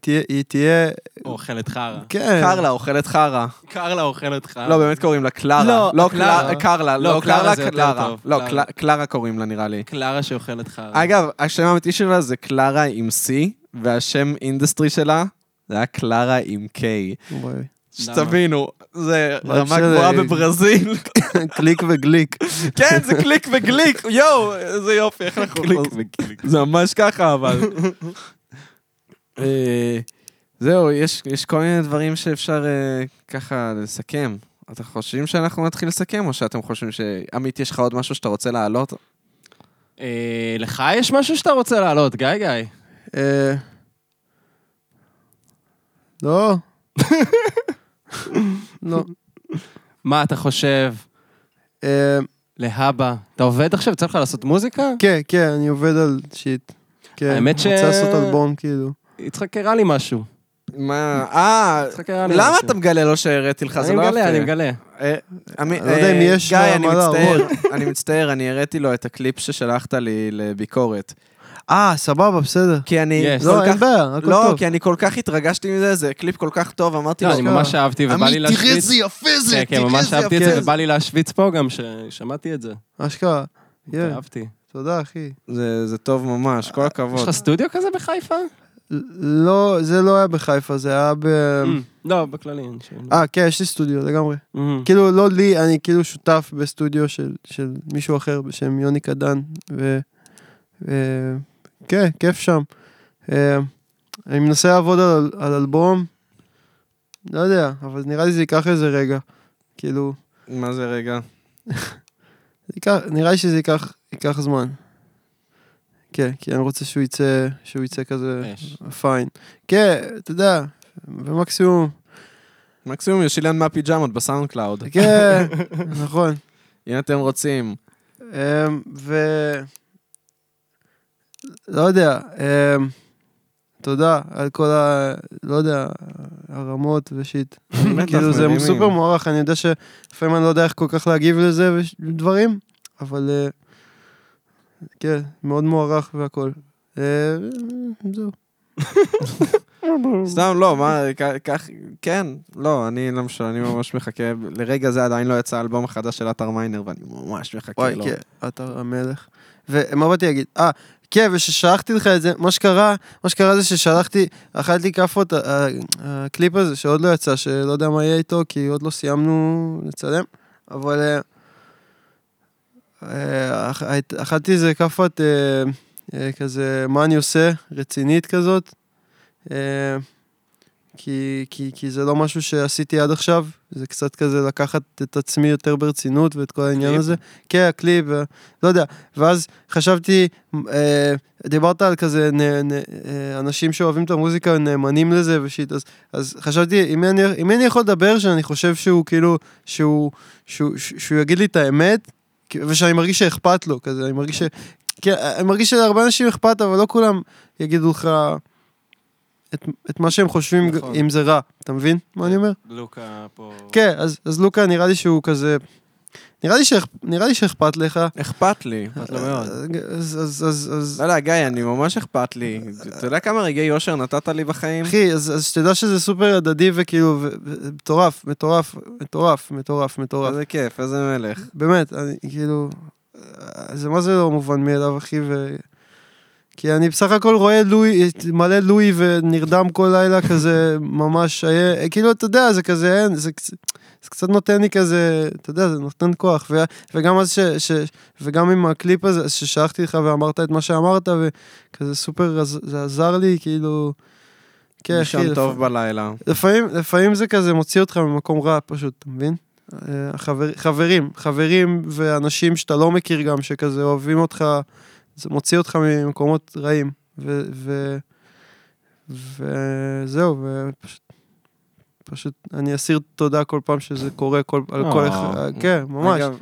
תהיה, היא תהיה, אוכלת חרא. כן. קרלה אוכלת חרא. קרלה אוכלת חרא. לא, באמת קוראים לה קלרה. לא, לא, קלרה. קרלה, לא, לא, קלרה קלרה, זה יותר קלרה. טוב, לא, קלרה. קל- קלרה קוראים לה נראה לי. קלרה שאוכלת חרא. אגב, השם האמיתי שלה זה קלרה עם C, והשם industry שלה זה היה קלרה עם K. שתבינו, זה vibe רמה גבוהה בברזיל. קליק וגליק. כן, זה קליק וגליק, יואו, איזה יופי, איך אנחנו... קליק וקליק. זה ממש ככה, אבל... אה, זהו, יש, יש כל מיני דברים שאפשר אה, ככה לסכם. אתם חושבים שאנחנו נתחיל לסכם, או שאתם חושבים ש... עמית, יש לך עוד משהו שאתה רוצה להעלות? אה, לך יש משהו שאתה רוצה להעלות, גיא גיא? אה, לא. לא. מה אתה חושב? אה, להבא. אתה עובד עכשיו? יוצא לך לעשות מוזיקה? כן, כן, אני עובד על שיט. כן, האמת ש- רוצה לעשות אלבום, כאילו. יצחק הראה לי משהו. מה, אה, למה. אתה מגלה לו שהראיתי לך? זה אני לא מגלה, יפה. אני מגלה. אה, אני לא יודע אם אה, יש גיא, מה- אני מצטער. אני מצטער, אני הראיתי לו את הקליפ ששלחת לי לביקורת. אה, סבבה, בסדר. כי אני יש. לא, אין. בעיה, הכל לא, טוב. כי אני כל כך התרגשתי מזה, זה קליפ כל כך טוב, אמרתי לא, לו, אני ממש אהבתי ובא לי עמית, תראה להשוויץ. איזה יפה זה, כן, כן, ממש אהבתי את זה ובא לי להשוויץ פה גם ששמעתי את זה. אשכרה. כן, אהבתי. תודה, אחי. זה טוב ממש, כל יש הכבוד. לך סטודיו כזה בחיפה? לא, זה לא היה בחיפה, זה היה ב... לא, בכללי. אה, כן, יש לי סטודיו, לגמרי. אמ. כאילו, לא לי, אני כאילו שותף בסטודיו של, של מישהו אחר בשם יוני קדן, ו... כן, כיף שם. אה, אני מנסה לעבוד על, על אלבום, לא יודע, אבל נראה לי זה ייקח איזה רגע. כאילו, מה זה רגע? נראה לי שזה ייקח, ייקח זמן. כן, כי אני רוצה שהוא יצא, שהוא יצא כזה. fine. כן, אתה יודע, במקסימום, מקסימום יש אילן מהפיג'מות בסאונד קלאוד. כן, נכון. אם אתם רוצים. אמ, ו... לא יודע, אמ, תודה על כל ה... לא יודע, הרמות ושיט. כאילו זה. סופר מוערך, אני יודע שלפעמים אני לא יודע איך כל כך להגיב לזה ודברים, אבל אה, כן, מאוד מוערך והכל. אה, זהו. סתם, לא, מה, כך, כן, לא, אני לא משנה, אני ממש מחכה. לרגע זה עדיין לא יצא האלבום החדש של אתר מיינר, ואני ממש מחכה וואי, לו. כן, אתה המלך. ומה באתי להגיד? אה, כן, וששלחתי לך את זה, מה שקרה, מה שקרה זה ששלחתי, אכלתי כאפות, ה- ה- הקליפ הזה שעוד לא יצא, שלא יודע מה יהיה איתו, כי עוד לא סיימנו לצלם, אבל אה, אה, אכלתי איזה כאפת אה, אה, כזה, מה אני עושה, רצינית כזאת, אה, כי, כי, כי זה לא משהו שעשיתי עד עכשיו, זה קצת כזה לקחת את עצמי יותר ברצינות ואת כל העניין קליפ? הזה. כן, הקליפ, לא יודע. ואז חשבתי, אה, דיברת על כזה נ, נ, אה, אנשים שאוהבים את המוזיקה נאמנים לזה ושיט, אז, אז חשבתי, עם מי, אני, מי אני יכול לדבר שאני חושב שהוא כאילו, שהוא, שהוא, שהוא, שהוא יגיד לי את האמת, ושאני מרגיש שאכפת לו, כזה, אני מרגיש ש... כן, אני מרגיש שלהרבה אנשים אכפת, אבל לא כולם יגידו לך את, את מה שהם חושבים, נכון. אם זה רע. אתה מבין מה אני אומר? לוקה פה... כן, אז, אז לוקה נראה לי שהוא כזה... נראה לי, שאכ... נראה לי שאכפת לך. אכפת לי, אכפת לו מאוד. אז, אז, אז, אז... לא יודע, גיא, אני ממש אכפת לי. אתה יודע כמה רגעי יושר נתת לי בחיים? אחי, אז, אז שתדע שזה סופר הדדי וכאילו, מטורף, מטורף, מטורף, מטורף, מטורף. איזה כיף, איזה מלך. באמת, אני כאילו... זה מה זה לא מובן מאליו, אחי, ו... כי אני בסך הכל רואה לואי, מלא לואי ונרדם כל לילה כזה, ממש, היה, כאילו, אתה יודע, זה כזה, אין, זה, זה קצת נותן לי כזה, אתה יודע, זה נותן כוח. ו, וגם אז ש, ש... וגם עם הקליפ הזה, ששלחתי לך ואמרת את מה שאמרת, וכזה סופר, זה עזר לי, כאילו... כן, אחי, לישון לפ- טוב בלילה. לפעמים, לפעמים זה כזה מוציא אותך ממקום רע פשוט, אתה מבין? אה, החבר, חברים, חברים ואנשים שאתה לא מכיר גם, שכזה אוהבים אותך, זה מוציא אותך ממקומות רעים. ו... ו... וזהו, ופשוט... פשוט אני אסיר תודה כל פעם שזה קורה, כל, על כל אה. אחד, כן, ממש. אגב,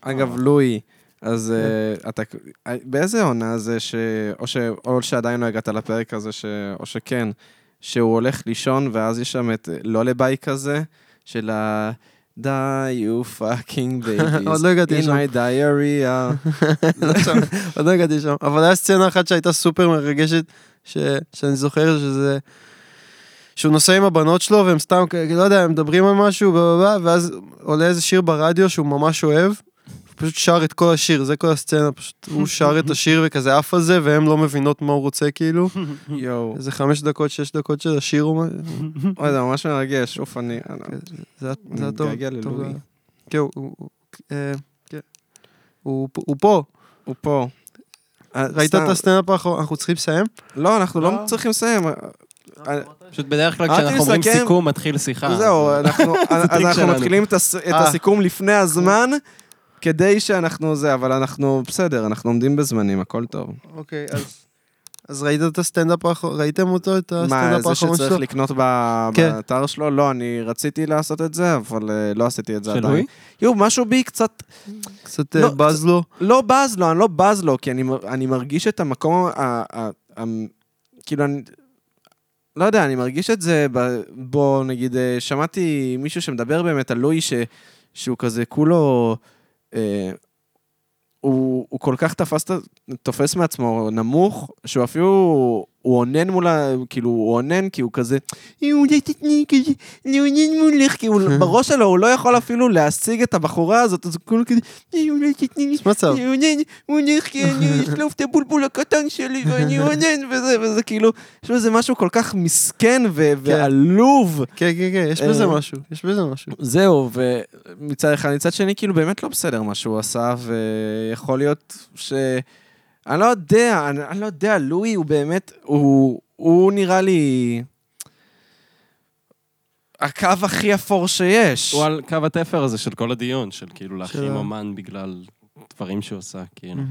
אגב, לואי, אז אה, אתה, אה, באיזה עונה זה ש... או, ש... או שעדיין לא הגעת לפרק הזה, ש... או שכן, שהוא הולך לישון, ואז יש שם את לא לביי כזה, של ה... die you fucking babies. עוד לא הגעתי in לשם. my diarrhea. שם, עוד לא הגעתי שם. אבל היה סצנה אחת שהייתה סופר מרגשת, ש... שאני זוכר שזה... שהוא נוסע עם הבנות שלו והם סתם, לא יודע, הם מדברים על משהו, בלה, ואז עולה איזה שיר ברדיו שהוא ממש אוהב, הוא פשוט שר את כל השיר, זה כל הסצנה, פשוט הוא שר את השיר וכזה עף על זה, והם לא מבינות מה הוא רוצה כאילו. יואו, איזה חמש דקות, שש דקות של השיר, הוא... אוי, זה ממש מרגש, אוף, אני... זה היה- היה אני טוב. מתגעגע טוב. לה- כן, הוא-. אה, כן. הוא פה. הוא פה. אה, ראית את. הסצנאפ האחרון? אנחנו צריכים לסיים? לא, אנחנו לא לא. צריכים לסיים. אה, פשוט בדרך כלל כשאנחנו אומרים. סיכום, מתחיל שיחה. זהו, אנחנו. מתחילים את אה. הסיכום לפני הזמן, כדי שאנחנו זה, אבל אנחנו בסדר, אנחנו עומדים בזמנים, הכל טוב. אוקיי, אז... אז ראית את הסטנדאפ האחרון, ראיתם אותו, את מה, הסטנדאפ זה האחרון שלו? שצריך לקנות ב- כן. באתר שלו? לא, אני רציתי לעשות את זה, אבל אה, לא עשיתי את זה של עדיין. לואי? יו, משהו בי קצת... קצת לא, אה, בז לו. לא בז לו, אני לא בז לו, כי אני, מרגיש את המקום, ה, ה, ה, כאילו, אני, לא יודע, אני מרגיש את זה, ב, בו, נגיד, אה, שמעתי מישהו שמדבר באמת על לואי, ש, שהוא כזה כולו, אה, הוא, הוא כל כך תפס, תופס מעצמו נמוך, שהוא אפילו, הוא אונן מול ה... כאילו, הוא אונן כי הוא כזה, "אה, אולי תתני כזה, מולך, כי בראש שלו הוא לא יכול אפילו להשיג את הבחורה הזאת, אז הוא כולו כזה, "אה, אולי תתני. אני עונן, הוא הולך כי אני אשלוף את הבולבול הקטן שלי ואני עונן וזה, וזה כאילו, יש בזה משהו כל כך מסכן ו- ועלוב. כן, כן, כן, יש בזה אה, משהו, יש בזה משהו. זהו, ומצד אחד, מצד שני, כאילו באמת לא בסדר מה שהוא עשה, ויכול להיות ש... אני לא יודע, אני, אני לא יודע, לואי הוא באמת, הוא, הוא נראה לי... הקו הכי אפור שיש. הוא על קו התפר הזה של כל הדיון, של כאילו ה- אמן בגלל דברים שהוא עשה, כאילו.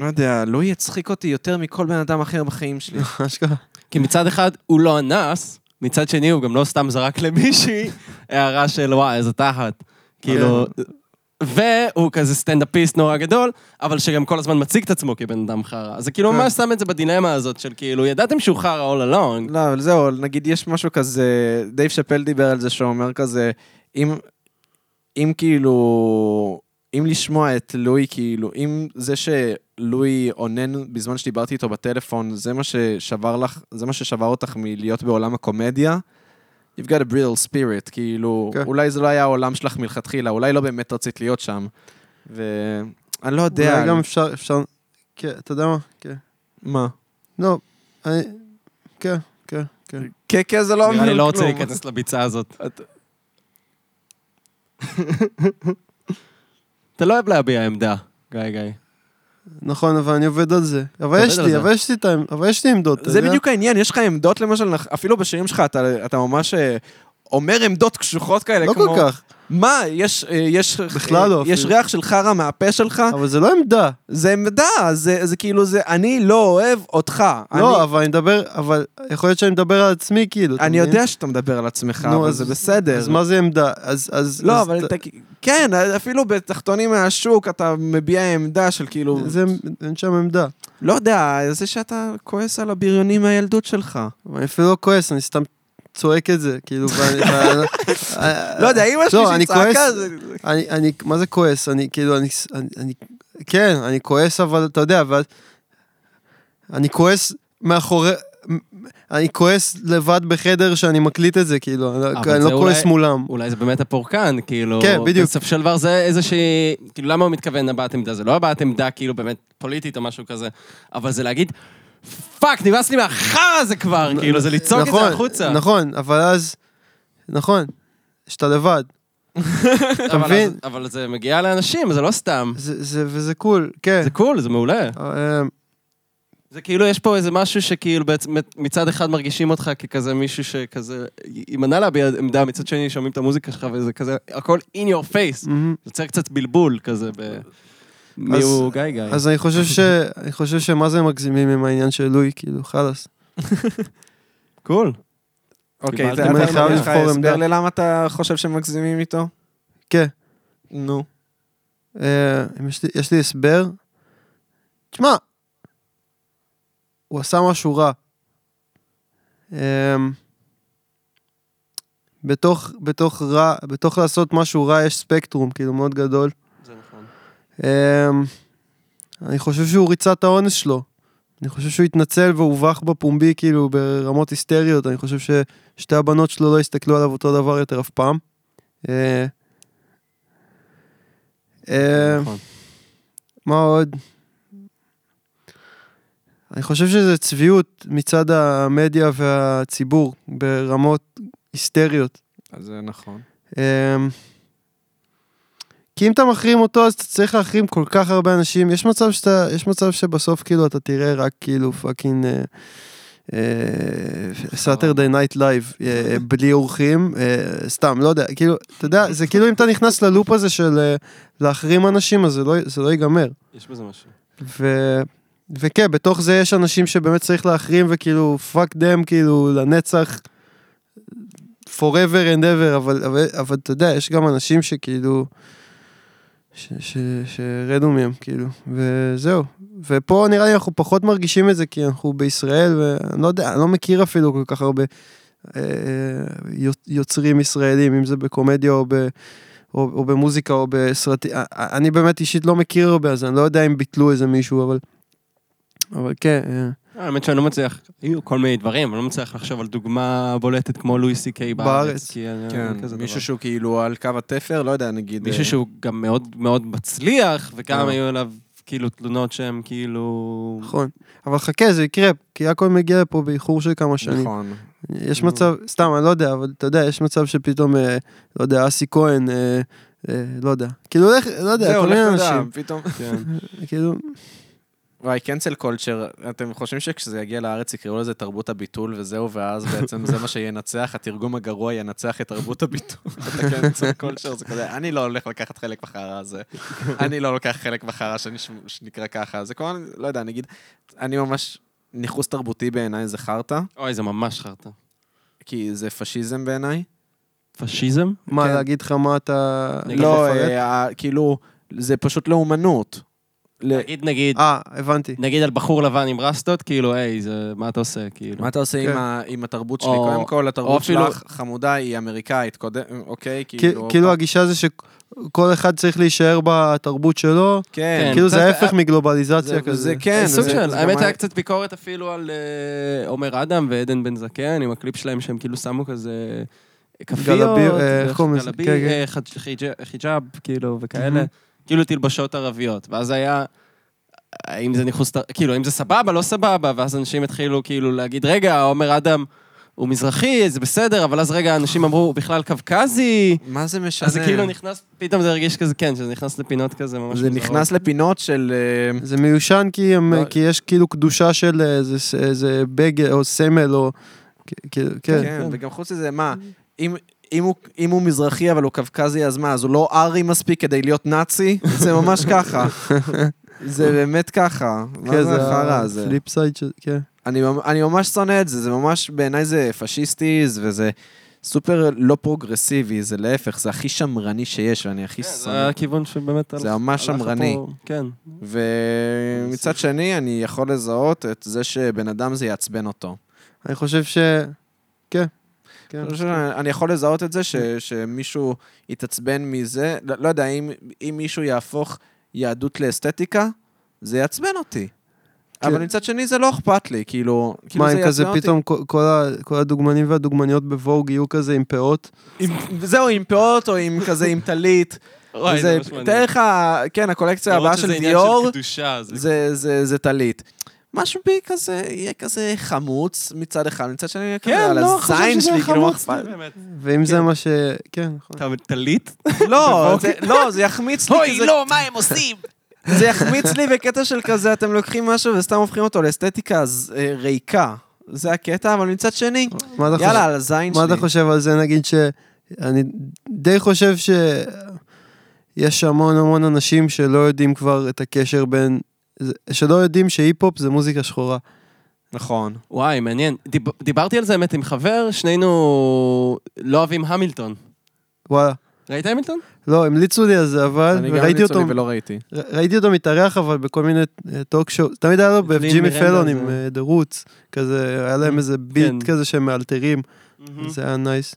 לא יודע, לואי יצחיק אותי יותר מכל בן אדם אחר בחיים שלי. אשכרה. כי מצד אחד הוא לא אנס, מצד שני הוא גם לא סתם זרק למישהי הערה של וואי, איזה תחת. כאילו... והוא כזה סטנדאפיסט נורא גדול, אבל שגם כל הזמן מציג את עצמו כבן אדם חרא. אז זה כאילו כן. ממש שם את זה בדילמה הזאת של כאילו, ידעתם שהוא חרא all along. לא, אבל זהו, נגיד יש משהו כזה, דייב שאפל דיבר על זה שהוא אומר כזה, אם, אם כאילו, אם לשמוע את לואי, כאילו, אם זה שלואי אונן בזמן שדיברתי איתו בטלפון, זה מה ששבר לך, זה מה ששבר אותך מלהיות בעולם הקומדיה, you've got a brittle spirit, כאילו, כן. אולי זה לא היה העולם שלך מלכתחילה, אולי לא באמת רצית להיות שם. ואני לא יודע. אולי גם אפשר, אפשר, כן, אתה יודע מה? כן. מה? לא, אני, כן, כן, כן. כן, כן, זה לא אומר נראה כלום. לי לא רוצה להיכנס לביצה הזאת. אתה לא אוהב להביע עמדה, גיא גיא. נכון, אבל אני עובד על זה. אבל יש לי. אבל יש לי אבל יש לי עמדות, זה? בדיוק העניין, יש לך עמדות למשל, אפילו בשירים שלך אתה, אתה ממש אה, אומר עמדות קשוחות כאלה, לא כמו... כל כך, מה, יש, אה, יש, בכלל לא יש אפילו. ריח של חרא מהפה שלך? אבל זה לא עמדה. זה עמדה, זה, זה כאילו, זה, אני לא אוהב אותך. לא, אני, אבל אני מדבר, אבל יכול להיות שאני מדבר על עצמי, כאילו. אני? יודע שאתה מדבר על עצמך, נו, אבל אז- זה בסדר. אז מה זה עמדה? אז... אז לא, אז אבל אתה, כן, אפילו בתחתונים מהשוק אתה מביע עמדה של כאילו, זה, אין שם עמדה. לא יודע, זה שאתה כועס על הבריונים מהילדות שלך. אבל אני אפילו לא כועס, אני סתם צועק את זה, כאילו, ואני... ואני- לא יודע, שלי לא, אני שצעקה, כועס- זה... אני, אני, מה זה כועס? אני, כאילו, אני, כן, אני כועס, אבל אתה יודע, ואז... אני כועס מאחורי... אני כועס לבד בחדר שאני מקליט את זה, כאילו, אני לא- לא כועס מולם. אולי זה באמת הפורקן, כאילו... כן, בדיוק. בסופו של דבר זה איזושהי... כאילו, למה הוא מתכוון הבעת עמדה? זה לא הבעת עמדה, כאילו, באמת פוליטית או משהו כזה, אבל זה להגיד, fuck, נמאס לי מהחרא הזה כבר, כאילו, זה לצעוק את נכון, זה החוצה. נכון, אבל אז... נכון, שאתה לבד. אבל מבין? אבל זה מגיע לאנשים, זה לא סתם. זה, זה, וזה קול, כן. זה קול, זה מעולה. זה כאילו, יש פה איזה משהו שכאילו בעצם מצד אחד מרגישים אותך ככזה מישהו שכזה יימנע להביע עמדה, מצד שני שומעים את המוזיקה שלך וזה כזה, הכל in your face. זה יוצר קצת בלבול כזה ב... מי אז- הוא גיא גיא. אז אני חושב ש... אני חושב שמה זה מגזימים עם העניין של לואי, כאילו, חלאס. קול. אוקיי, אתה אם אני יכול חייב לתת לך לבחור הסבר עמדה. ללמה אתה חושב שמגזימים איתו? כן. נו. אה, יש יש לי הסבר. תשמע, הוא עשה משהו רע. אמ, בתוך, בתוך רע, בתוך לעשות משהו רע יש ספקטרום, כאילו, מאוד גדול. זה נכון. אמ, אני חושב שהוא ריצה את האונס שלו. אני חושב שהוא התנצל והובך בפומבי, כאילו, ברמות היסטריות. אני חושב ששתי הבנות שלו לא הסתכלו עליו אותו דבר יותר אף פעם. אה, נכון. מה עוד? אני חושב שזה צביעות מצד המדיה והציבור ברמות היסטריות. אז זה נכון. אמ, כי אם אתה מחרים אותו אז אתה צריך להחרים כל כך הרבה אנשים יש מצב שאתה יש מצב שבסוף כאילו אתה תראה רק כאילו fucking סאטרדי נייט לייב בלי אורחים אה, סתם לא יודע כאילו אתה יודע זה כאילו אם אתה נכנס ל loop הזה של אה, להחרים אנשים אז זה לא זה לא ייגמר יש בזה משהו. ו... וכן, בתוך זה יש אנשים שבאמת צריך להחרים וכאילו, fuck them, כאילו, לנצח, forever and ever, אבל, אבל, אבל אתה יודע, יש גם אנשים שכאילו, ש- ש- שרדו מהם, כאילו, וזהו. ופה נראה לי אנחנו פחות מרגישים את זה, כי אנחנו בישראל, ואני לא יודע, אני לא מכיר אפילו כל כך הרבה אה, יוצ- יוצרים ישראלים, אם זה בקומדיה או ב... או, או במוזיקה או בסרטים, אני באמת אישית לא מכיר הרבה, אז אני לא יודע אם ביטלו איזה מישהו, אבל... אבל כן, אה, האמת שאני לא מצליח, היו כל מיני דברים, אני לא מצליח לחשוב על דוגמה בולטת כמו לואי סי קיי בארץ. כן, מישהו. שהוא כאילו על קו התפר, לא יודע, נגיד... מישהו אה, שהוא גם מאוד מאוד מצליח, וגם אה. היו עליו כאילו תלונות שהן כאילו... נכון. אבל חכה, זה יקרה, כי הכל מגיע לפה באיחור של כמה שנים. נכון. יש מצב, סתם, אני לא יודע, אבל אתה יודע, יש מצב שפתאום, אה, לא יודע, אסי כהן, לא יודע. כאילו, הולך, לא יודע, זהו, כל לך מיני תדע, אנשים. פתאום... כן. כאילו, וואי, קנצל קולצ'ר, אתם חושבים שכשזה יגיע לארץ יקראו לזה תרבות הביטול וזהו, ואז בעצם זה מה שינצח, התרגום הגרוע ינצח את תרבות הביטול. את הקנצל קולצ'ר, זה כזה, אני לא הולך לקחת חלק בחרא הזה. אני לא לוקח חלק בחרא שנקרא ככה. זה כמו, לא יודע, נגיד, אני ממש, ניכוס תרבותי בעיניי זה חרטא, אוי, זה ממש חרטא. כי זה פשיזם בעיניי. פשיזם? מה, כן. להגיד לך מה אתה... לא? אה, כאילו, זה פשוט לאומנות. נגיד, נגיד, אה, הבנתי. נגיד על בחור לבן עם רסטות, כאילו, היי, זה, מה אתה עושה, כאילו? מה אתה עושה כן. עם ה- עם התרבות שלי? או- קודם כל, התרבות אפילו- שלך חמודה, היא אמריקאית, קודם, אוקיי? כאילו... כאילו הגישה זה שכל אחד צריך להישאר בתרבות שלו, כן. כאילו זה קצת- ההפך זה- מגלובליזציה כזה. זה כן. סוג זה- של, זה האמת היה קצת ביקורת אפילו על אה, עומר אדם ועדן בן זקן, עם הקליפ שלהם שהם כאילו שמו כזה כפיות, גלבי- אה, איך קוראים לזה? גלבי, כן, כן. אה, חיג'אב, כאילו, וכאלה. כאילו תלבשות ערביות. ואז היה, האם זה ניחוס, כאילו, האם זה סבבה, לא סבבה, ואז אנשים התחילו כאילו להגיד, רגע, עומר אדם... הוא מזרחי, זה בסדר, אבל אז רגע אנשים אמרו, הוא בכלל קווקזי, מה זה משנה? אז זה כאילו נכנס, פתאום זה הרגיש כזה, כן, שזה נכנס לפינות כזה ממש זה מוזרות. נכנס לפינות של... אה, זה מיושן כי, הם, לא- כי יש כאילו קדושה של איזה, ס- איזה בגד או סמל או... כ- כאילו, כן. כן, וגם חוץ מזה, מה, אם... אם הוא, אם הוא מזרחי אבל הוא קווקזי, אז מה, אז הוא לא ארי מספיק כדי להיות נאצי? זה ממש ככה. זה באמת ככה. מה כן, זה החרא הזה? הפליפ side של... כן. אני, אני ממש שונא את זה, זה ממש, בעיניי זה פשיסטי, וזה סופר לא פרוגרסיבי, זה להפך, זה הכי שמרני שיש, ואני הכי כן, זה שונא. הכיוון שבאמת... זה ממש שמרני. פה, כן. ומצד שני, אני יכול לזהות את זה שבן אדם זה יעצבן אותו. אני חושב ש... כן. כן. אני חושב שאני יכול לזהות את זה ש, שמישהו יתעצבן מזה, לא, לא יודע, אם, אם מישהו יהפוך יהדות לאסתטיקה, זה יעצבן אותי. כן. אבל מצד שני זה לא אכפת לי, כאילו, כאילו מה, זה אם כזה. פתאום כל- כל הדוגמנים והדוגמניות בווג יהיו כזה עם פאות? עם, זהו, עם פאות או עם כזה, עם טלית. וואי, זה ממש מעניין. תאר לך, כן, הקולקציה הבאה של דיור, קדושה, זה... זה, זה, זה טלית. משהו בי כזה, יהיה כזה חמוץ מצד אחד, מצד שני יהיה כזה כן, על לא, הזין שלי, כאילו, מה אכפת? ואם זה מה ש... כן, נכון. אתה טלית? לא, זה- לא, זה יחמיץ לי, אוי, לא, מה הם עושים? זה יחמיץ לי בקטע של כזה, אתם לוקחים משהו וסתם הופכים אותו לאסתטיקה אז, אה, ריקה. זה הקטע, אבל מצד שני, יאללה, על הזין מה אתה שלי. חושב על זה, נגיד ש... אני די חושב שיש המון המון אנשים שלא יודעים כבר את הקשר בין... שלא יודעים שהיפ-הופ זה מוזיקה שחורה. נכון. וואי, מעניין. דיב- דיברתי על זה באמת עם חבר, שנינו לא אוהבים המילטון. וואלה. ראית המילטון? לא, המליצו לי על זה, אבל... אני גם המליצו אותו, לי ולא ראיתי. ר- ראיתי אותו מתארח, אבל בכל מיני talk show, תמיד היה לו בג'ימי פלון עם אה, The Roots, כזה, היה להם איזה ביט כן. כזה שהם מאלתרים, זה היה nice.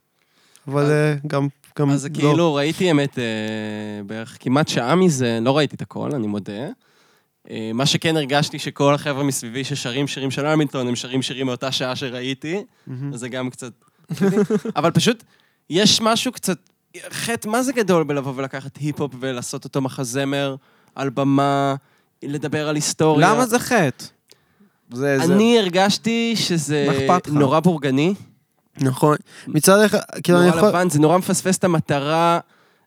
אבל אז- אה, גם, גם אז לא. כאילו, ראיתי באמת אה, בערך כמעט שעה מזה, לא ראיתי את הכל, אני מודה. אה, מה שכן הרגשתי שכל החבר'ה מסביבי ששרים שירים של המילטון, הם שרים שירים מאותה שעה שראיתי. אז זה גם קצת... אבל פשוט, יש משהו קצת... חטא, מה זה גדול בלבוא ולקחת היפ-הופ ולעשות אותו מחזמר על במה, לדבר על היסטוריה? למה זה חטא? זה, זה... אני הרגשתי שזה? נורא בורגני, נכון. מצד אחד, כאילו אני נורא יכול... לבן, זה נורא מפספס את המטרה,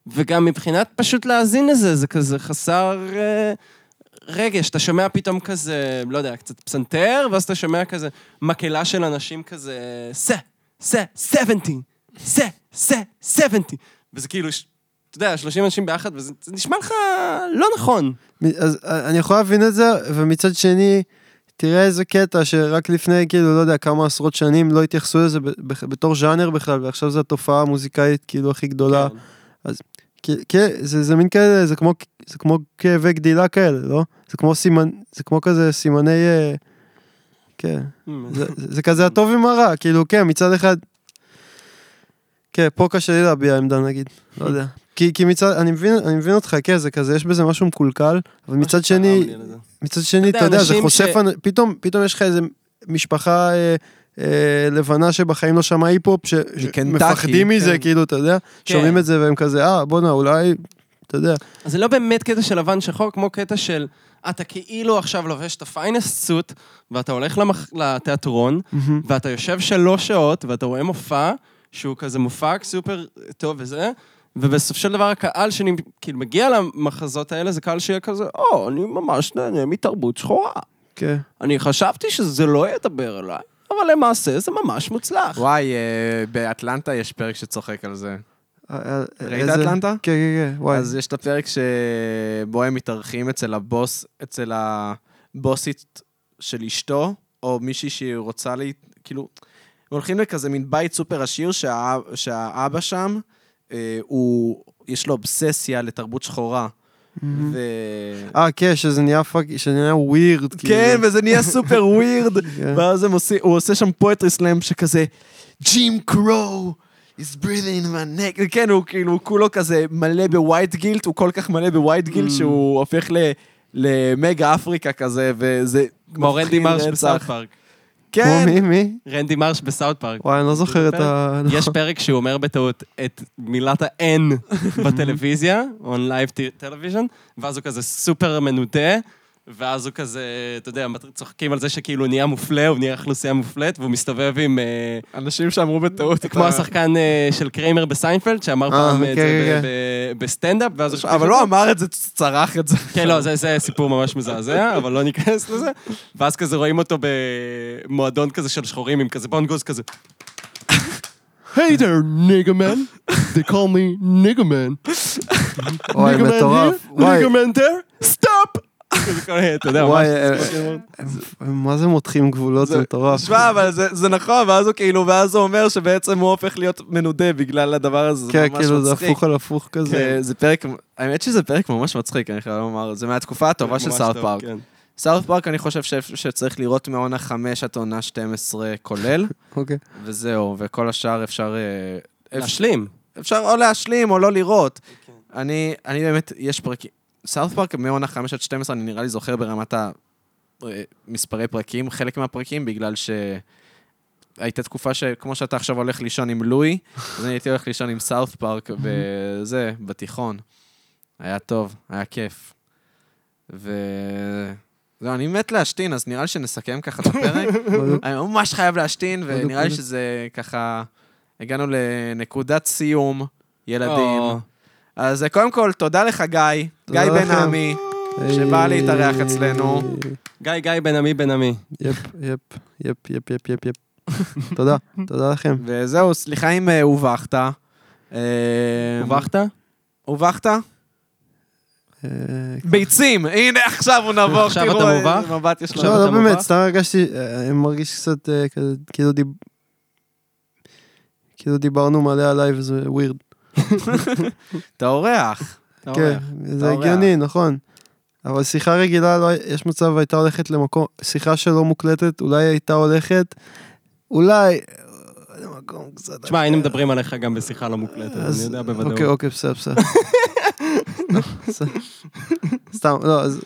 וגם מבחינת פשוט להאזין לזה, זה כזה חסר אה, רגש. אתה שומע פתאום כזה, לא יודע, קצת פסנתר, ואז אתה שומע כזה מקהלה של אנשים כזה, סה, סה, 70, סה, סה, 70. וזה כאילו, אתה יודע, 30 אנשים ביחד, וזה זה נשמע לך לא נכון. אז אה, אני יכול להבין את זה, ומצד שני, תראה איזה קטע שרק לפני, כאילו, לא יודע, כמה עשרות שנים לא התייחסו לזה בתור ז'אנר בכלל, ועכשיו זו התופעה המוזיקאית, כאילו, הכי גדולה. כן. כי- כן, זה, זה מין כאלה, זה כמו, זה כמו כאבי גדילה כאלה, לא? זה כמו סימן, זה כמו כזה סימני... אה, כן, זה, זה, זה כזה הטוב עם הרע, כאילו, כן, מצד אחד... כן, פה קשה לי להביע עמדה נגיד, לא יודע. כי, כי מצד, אני מבין, אני מבין אותך, כן, זה כזה, יש בזה משהו מקולקל, אבל מצד שני, מצד שני, אתה יודע, זה חושף, ש- פתאום, פתאום יש לך איזה משפחה אה, אה, לבנה שבחיים לא שמעה היפ-הופ, שמפחדים מזה, כן. כאילו, אתה יודע, כן. שומעים את זה והם כזה, אה, בואנה, אולי, אתה יודע. אז זה לא באמת קטע של לבן שחור, כמו קטע של אתה כאילו עכשיו לובש את הפיינסט סוט, ואתה הולך למח... לתיאטרון, ואתה יושב שלוש שעות, ואתה רואה מופע, שהוא כזה מופע סופר טוב וזה, ובסופו של דבר הקהל שאני כאילו מגיע למחזות האלה, זה קהל שיהיה כזה, או, אני ממש נהנה מתרבות שחורה. כן. אני חשבתי שזה לא ידבר אליי, אבל למעשה זה ממש מוצלח. וואי, אה, באטלנטה יש פרק שצוחק על זה. ראית איזה- אטלנטה? כן, כן, כן, וואי. אז יש את הפרק שבו הם מתארחים אצל הבוס, אצל הבוסית של אשתו, או מישהי שהיא רוצה לי, כאילו, הולכים לכזה מין בית סופר עשיר שהאב, שהאבא שם, אה, הוא, יש לו אובססיה לתרבות שחורה. ו... אה, כן, שזה נהיה fuck, שזה נהיה weird. כן, וזה נהיה סופר weird. כן. ואז הם עושים, הוא עושה שם poetry slam שכזה, Jim Crow is breathing in my neck. כן, הוא כאילו הוא כולו כזה מלא ב white guilt, הוא כל כך מלא ב white guilt Mm. שהוא הופך ל... למגה אפריקה כזה, וזה... כמו רנדי מרש. בסאוט פארק. כמו כן, מי, מי? רנדי מרש בסאוט פארק. וואי, אני לא זוכר את ה... יש פרק שהוא אומר בטעות את מילת ה-N בטלוויזיה, on live te- television, ואז הוא כזה סופר מנודה, ואז הוא כזה, אתה יודע, צוחקים על זה שכאילו נהיה מופלה, הוא נהיה אוכלוסייה מופלית, והוא מסתובב עם... אה, אנשים שאמרו בטעות. כמו השחקן אה, של קריימר בסיינפלד, שאמר אה, פעם את זה ב- ב- בסטנדאפ, ואז הוא... אבל לא אמר את זה, צרח את זה. כן, לא, זה, זה סיפור ממש מזעזע, אבל לא ניכנס לזה. ואז כזה רואים אותו במועדון כזה של שחורים, עם כזה בונגוז כזה. Hey there, nigga man. They call me man מטורף. here, man there, stop! אתה יודע, ממש... אה, הם- הם מה זה מותחים גבולות, זה מטורף. שמע, אבל זה, נכון, ואז הוא כאילו, ואז הוא אומר שבעצם הוא הופך להיות מנודה בגלל הדבר הזה, זה כן, ממש כאילו זה מצחיק. הפוך על הפוך כזה. זה, זה פרק, האמת שזה פרק ממש מצחיק, אני חייב לומר, זה מהתקופה הטובה של טוב, פארק. כן. סאוט פארק אני חושב שצריך לראות מעונה 5 עד עונה 12 כולל, אוקיי. וזהו, וכל השאר אפשר... אה, אפשר, להשלים. אפשר או להשלים או לא לראות. כן. אני, אני באמת, יש פרקים, סאוט פארק מעונה 5 עד 12 אני נראה לי זוכר ברמת המספרי פרקים, חלק מהפרקים בגלל ש... הייתה תקופה שכמו שאתה עכשיו הולך לישון עם לואי, אז אני הייתי הולך לישון עם סאוט פארק וזה, בתיכון. היה טוב, היה כיף. ו... זהו, אני מת להשתין, אז נראה לי שנסכם ככה את הפרק. אני ממש חייב להשתין, ונראה לי. שזה ככה... הגענו לנקודת סיום, ילדים. אז אה, קודם כל, תודה לך, גיא, גיא תודה בן לכם. עמי, שבא להתארח אצלנו. גיא, גיא, בן עמי, בן עמי. יפ, יפ, יפ, יפ, יפ, יפ, יפ. תודה, תודה לכם. וזהו, סליחה אם אה, הובכת. אה, הובכת? הובכת? אה, ביצים, הנה עכשיו הוא נבוך, עכשיו אתה מובך? מבט יש עכשיו לנו. לא, אתה לא באמת? סתם הרגשתי, אני מרגיש קצת כאילו. כאילו דיברנו מלא עליי וזה ווירד. אתה אורח. כן. זה. הגיוני, נכון. אבל שיחה רגילה, לא, יש מצב הייתה הולכת למקום, שיחה שלא מוקלטת, אולי הייתה הולכת, אולי, אה, למקום קצת... תשמע, היינו. מדברים עליך גם בשיחה לא מוקלטת, אני יודע בוודאות. אוקיי, אוקיי, בסדר, בסדר. סתם, לא, אז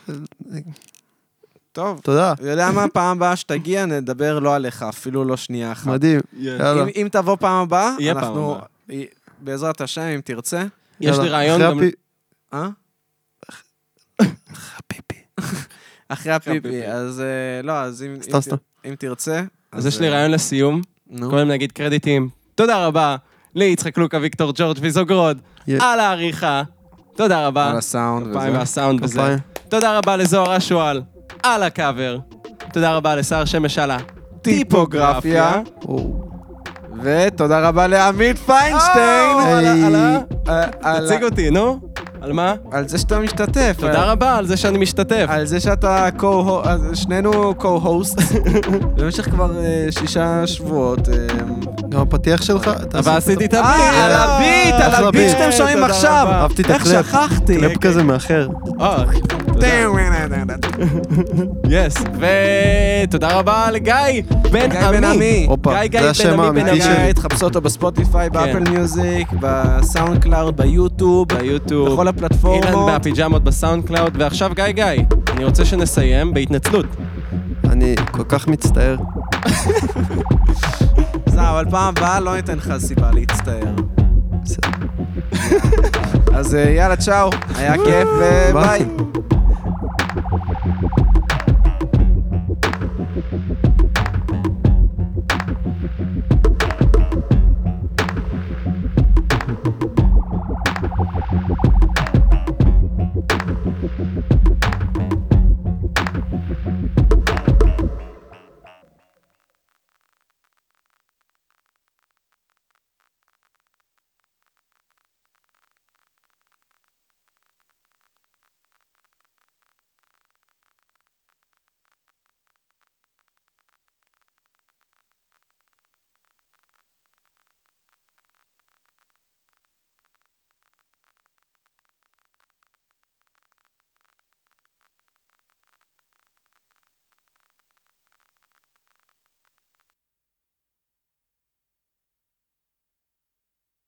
טוב. תודה, אתה יודע מה, פעם הבאה שתגיע, נדבר לא עליך, אפילו לא שנייה אחת. מדהים. יאללה. אם, תבוא פעם הבאה, יהיה פעם אנחנו, הבאה. בעזרת השם, אם תרצה, יש לי. רעיון אחרי גם... אה? הפיפי. אחרי אחרי הפיפי. אז אה, לא, אז אם, סתם, אם, סתם. אם תרצה... אז יש לי אה, רעיון לסיום. נו. קודם נגיד קרדיטים. תודה רבה ליצחק לוקה, ויקטור ג'ורג' ויזוגרוד. על העריכה. תודה רבה. על הסאונד כפיים וזה. והסאונד וזה. כפיים. תודה רבה לזוהר אשואל, על הקאבר. תודה רבה לשר שמש על טיפוגרפיה. הטיפוגרפיה. ותודה רבה לעמית פיינשטיין. אה, אה, תציג אותי, נו. על מה? על זה שאתה משתתף. תודה רבה על זה שאני משתתף. על זה שאתה co שנינו co-host במשך כבר אה, שישה שבועות. אה, גם הפתיח שלך? אבל עשית עשיתי את? הביט. אה, על הביט, על הביט ביט. שאתם שומעים עכשיו. רבה. אהבתי את איך. שכחתי? קלפ כזה מאחר. יס. ותודה רבה לגיא בן עמי. גיא גיא בן עמי בן עמי. תחפשו אותו בספוטיפיי, באפל כן. מיוזיק, בסאונד קלאוד, ביוטיוב, ביוטיוב. בכל אילן הפלטפורמות. בפיג'מות בסאונד קלאוד, ועכשיו גיא גיא, אני רוצה שנסיים בהתנצלות. אני כל כך מצטער. זהו, אבל פעם הבאה לא ניתן לך סיבה להצטער. בסדר. אז אה, יאללה, צ'או, היה כיף וביי. ביי.